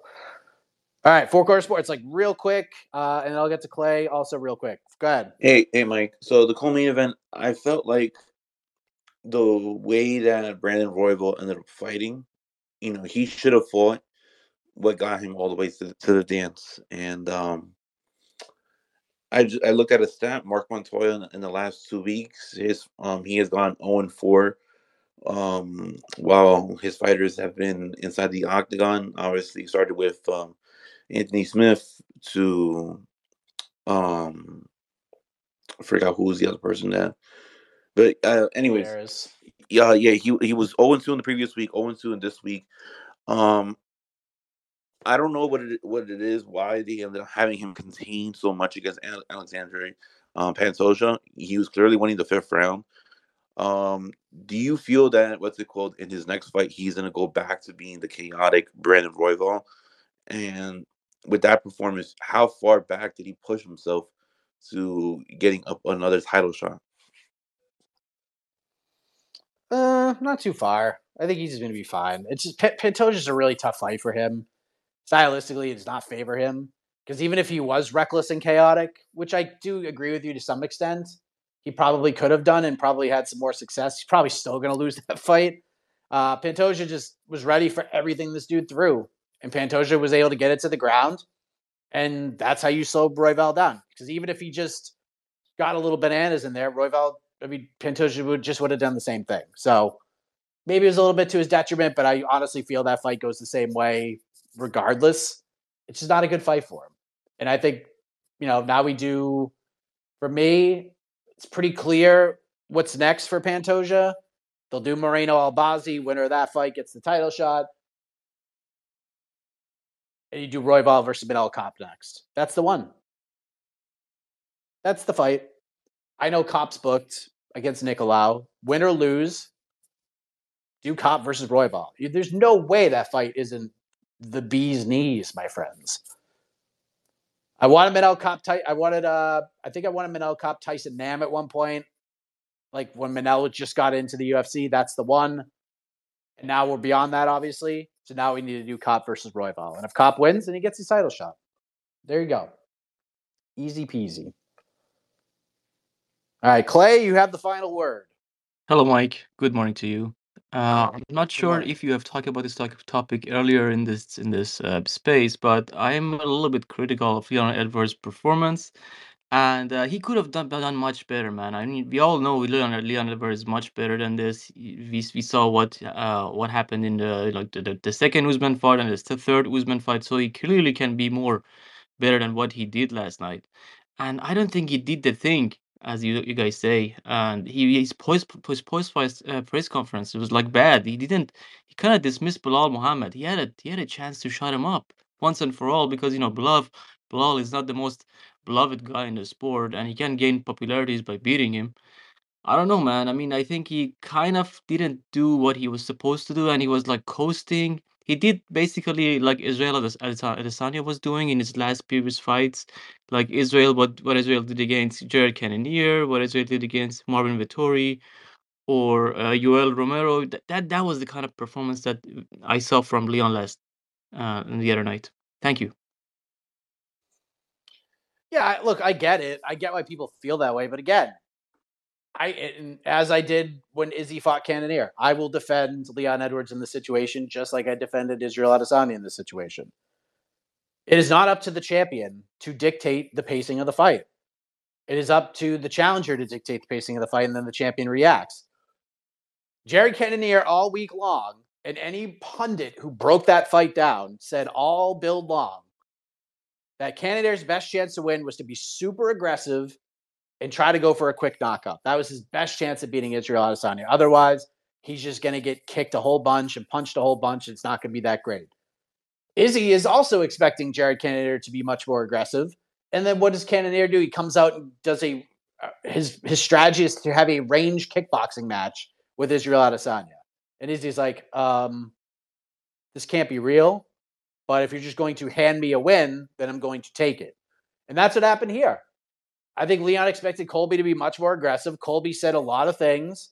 All right, four quarter sports, like real quick, uh, and I'll get to Clay also real quick. Go ahead. Hey, hey, Mike. So the co-main event, I felt like the way that Brandon Royval ended up fighting, you know, he should have fought what got him all the way to, to the dance. And um, I just, I looked at a stat, Marc Montoya in, in, the last two weeks, his um he has gone 0 and 4. Um, while his fighters have been inside the octagon, obviously started with um Anthony Smith to um I forgot who was the other person there. But uh anyways, yeah, yeah, he he was 0 2 in the previous week, 0 2 in this week. Um I don't know what it what it is, why they ended up having him contained so much against Alexandre um, Pantoja. He was clearly winning the fifth round. Um, do you feel that what's it called in his next fight, he's gonna go back to being the chaotic Brandon Royval? And with that performance, how far back did he push himself to getting up another title shot? Uh, not too far. I think he's to be fine. It's just P- Pantoja's a really tough fight for him. Stylistically, it does not favor him because even if he was reckless and chaotic, which I do agree with you to some extent, he probably could have done and probably had some more success. He's probably still going to lose that fight. Uh, Pantoja just was ready for everything this dude threw, and Pantoja was able to get it to the ground, and that's how you slow Royval down. Because even if he just got a little bananas in there, Royval, I mean, Pantoja would just would have done the same thing. So maybe it was a little bit to his detriment, but I honestly feel that fight goes the same way regardless. It's just not a good fight for him. And I think, you know, now we do, for me, it's pretty clear what's next for Pantoja. They'll do Moreno Albazi. Winner of that fight gets the title shot. And you do Royval versus Manel Kape next. That's the one. That's the fight. I know Kape's booked against Nicolau. Win or lose, do Kape versus Royval. There's no way that fight isn't the bee's knees, my friends. I wanted Manel Kape. Ty- I wanted. Uh, I think I wanted Manel Kape Tyson Nam at one point. Like when Manel just got into the UFC, that's the one. And now we're beyond that, obviously. So now we need to do Kape versus Royval. And if Kape wins, then he gets his title shot. There you go. Easy peasy. All right, Clay, you have the final word. Hello, Mike. Good morning to you. Uh, I'm not sure if you have talked about this topic topic earlier in this in this uh, space, but I'm a little bit critical of Leon Edwards' performance, and uh, he could have done done much better, man. I mean, we all know Leon Leon Edwards is much better than this. Y- We we saw what uh what happened in the like the, the, the second Usman fight and the third Usman fight, so he clearly can be more better than what he did last night. And I don't think he did the thing, as you you guys say. And he his post his post fight uh, press conference it was like bad. He didn't. He kind of dismissed Belal Muhammad. He had a he had a chance to shut him up once and for all because you know Belal Belal is not the most beloved guy in the sport, and he can gain popularities by beating him. I don't know, man. I mean, I think he kind of didn't do what he was supposed to do, and he was like coasting. He did basically like Israel Ades- Adesa- Adesanya was doing in his last previous fights, like Israel, what what Israel did against Jared Cannonier, what Israel did against Marvin Vettori, or uh, Yoel Romero. That, that that was the kind of performance that I saw from Leon last uh, the other night. Thank you. Yeah, look, I get it. I get why people feel that way, but again, I as I did when Izzy fought Cannonier, I will defend Leon Edwards in the situation just like I defended Israel Adesanya in the situation. It is not up to the champion to dictate the pacing of the fight. It is up to the challenger to dictate the pacing of the fight, and then the champion reacts. Jerry Cannonier all week long, and any pundit who broke that fight down said all build long that Cannonier's best chance to win was to be super aggressive and try to go for a quick knockout. That was his best chance at beating Israel Adesanya. Otherwise, he's just going to get kicked a whole bunch and punched a whole bunch. It's not going to be that great. Izzy is also expecting Jared Cannonier to be much more aggressive. And then what does Cannonier do? He comes out and does a uh, his his strategy is to have a range kickboxing match with Israel Adesanya. And Izzy's like, um, this can't be real. But if you're just going to hand me a win, then I'm going to take it. And that's what happened here. I think Leon expected Colby to be much more aggressive. Colby said a lot of things.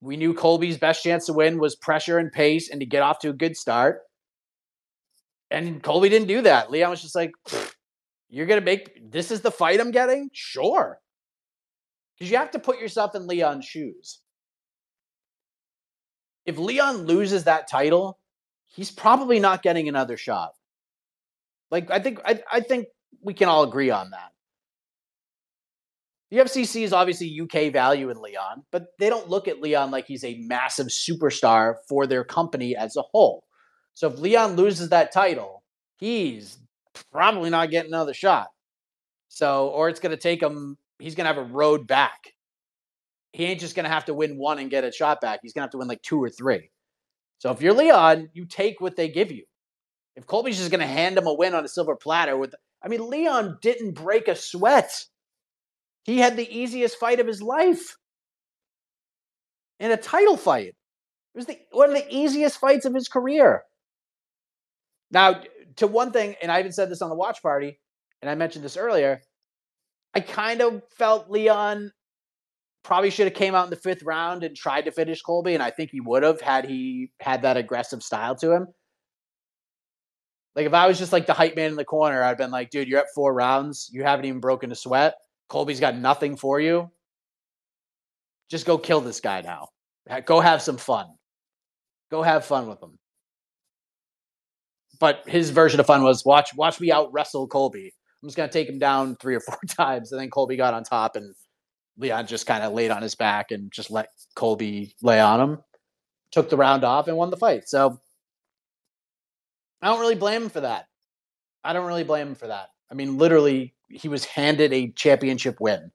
We knew Colby's best chance to win was pressure and pace and to get off to a good start. And Colby didn't do that. Leon was just like, you're going to make this is the fight I'm getting? Sure. Because you have to put yourself in Leon's shoes. If Leon loses that title, he's probably not getting another shot. Like I think I, I think we can all agree on that. The UFC sees obviously UK value in Leon, but they don't look at Leon like he's a massive superstar for their company as a whole. So if Leon loses that title, he's probably not getting another shot. So, or it's going to take him, he's going to have a road back. He ain't just going to have to win one and get a shot back. He's going to have to win like two or three. So if you're Leon, you take what they give you. If Colby's just going to hand him a win on a silver platter with, I mean, Leon didn't break a sweat. He had the easiest fight of his life in a title fight. It was the, one of the easiest fights of his career. Now, to one thing, and I even said this on the watch party, and I mentioned this earlier, I kind of felt Leon probably should have came out in the fifth round and tried to finish Colby, and I think he would have had he had that aggressive style to him. Like if I was just like the hype man in the corner, I'd been like, dude, you're at four rounds, you haven't even broken a sweat. Colby's got nothing for you. Just go kill this guy now. Go have some fun. Go have fun with him. But his version of fun was watch watch me out wrestle Colby. I'm just gonna take him down three or four times, and then Colby got on top, and Leon just kind of laid on his back and just let Colby lay on him. Took the round off and won the fight. So I don't really blame him for that. I don't really blame him for that. I mean, literally, he was handed a championship win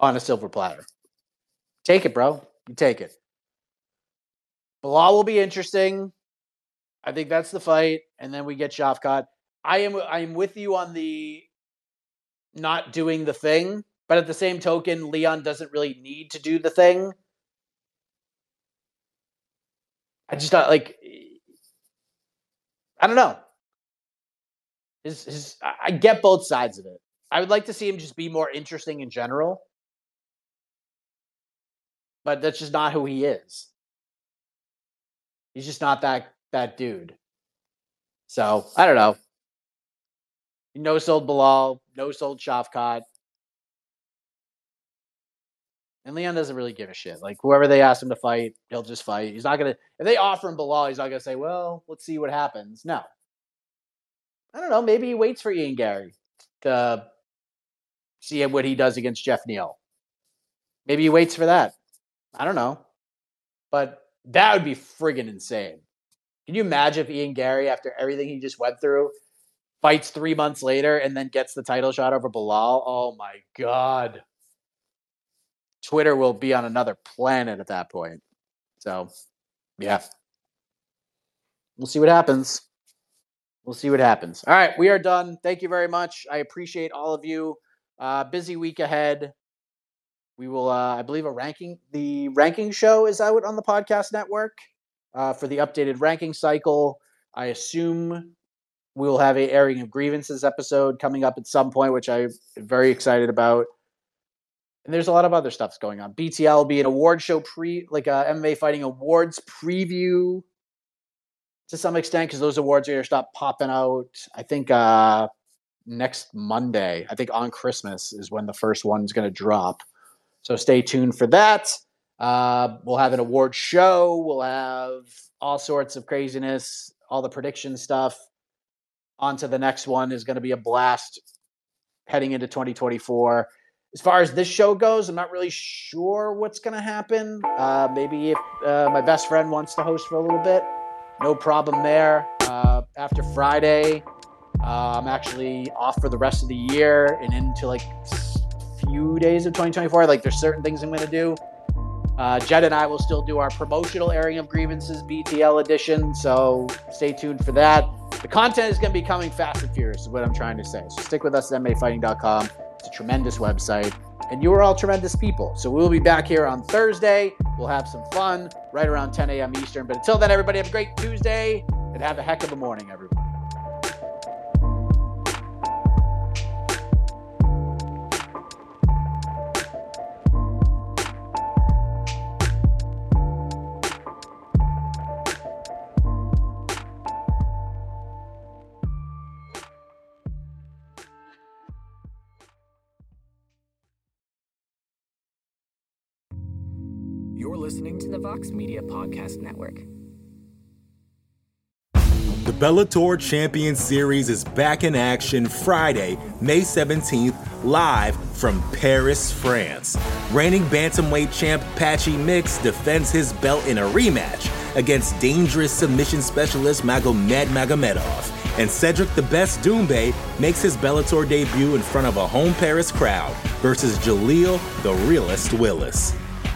on a silver platter. Take it, bro. You take it. Belal will be interesting. I think that's the fight, and then we get Shavkat. I am I am with you on the not doing the thing, but at the same token, Leon doesn't really need to do the thing. I just not like I don't know. His his I get both sides of it. I would like to see him just be more interesting in general. But that's just not who he is. He's just not that that dude. So I don't know. No sold Belal, no sold Shavkat. And Leon doesn't really give a shit. Like whoever they ask him to fight, he'll just fight. He's not gonna if they offer him Belal, he's not gonna say, Well, let's see what happens. No. I don't know, maybe he waits for Ian Garry to see what he does against Geoff Neal. Maybe he waits for that. I don't know. But that would be friggin' insane. Can you imagine if Ian Garry, after everything he just went through, fights three months later and then gets the title shot over Belal? Oh my God. Twitter will be on another planet at that point. So, yeah. We'll see what happens. We'll see what happens. All right, we are done. Thank you very much. I appreciate all of you. Uh, busy week ahead. We will, uh, I believe, a ranking. The ranking show is out on the podcast network uh, for the updated ranking cycle. I assume we will have a airing of grievances episode coming up at some point, which I'm very excited about. And there's a lot of other stuffs going on. BTL will be an award show pre, like a MMA fighting awards preview to some extent, because those awards are going to stop popping out. I think uh, next Monday. I think on Christmas is when the first one's going to drop. So stay tuned for that. Uh, we'll have an award show. We'll have all sorts of craziness, all the prediction stuff. On to the next one is going to be a blast heading into 2024. As far as this show goes, I'm not really sure what's going to happen. Uh, maybe if uh, my best friend wants to host for a little bit, no problem there. Uh, after Friday, uh, I'm actually off for the rest of the year and into like a few days of 2024. Like there's certain things I'm going to do. Uh, Jed and I will still do our promotional airing of grievances BTL edition, so stay tuned for that. The content is going to be coming fast and furious, is what I'm trying to say. So stick with us at MMAfighting.com. It's a tremendous website, and you are all tremendous people. So we'll be back here on Thursday. We'll have some fun right around 10 a.m. Eastern. But until then, everybody have a great Tuesday and have a heck of a morning, everyone. Listening to the Vox Media Podcast Network. The Bellator Champion Series is back in action Friday, May 17th, live from Paris, France. Reigning bantamweight champ Patchy Mix defends his belt in a rematch against dangerous submission specialist Magomed Magomedov. And Cedric the Best Doumbé makes his Bellator debut in front of a home Paris crowd versus Jaleel the Realist Willis.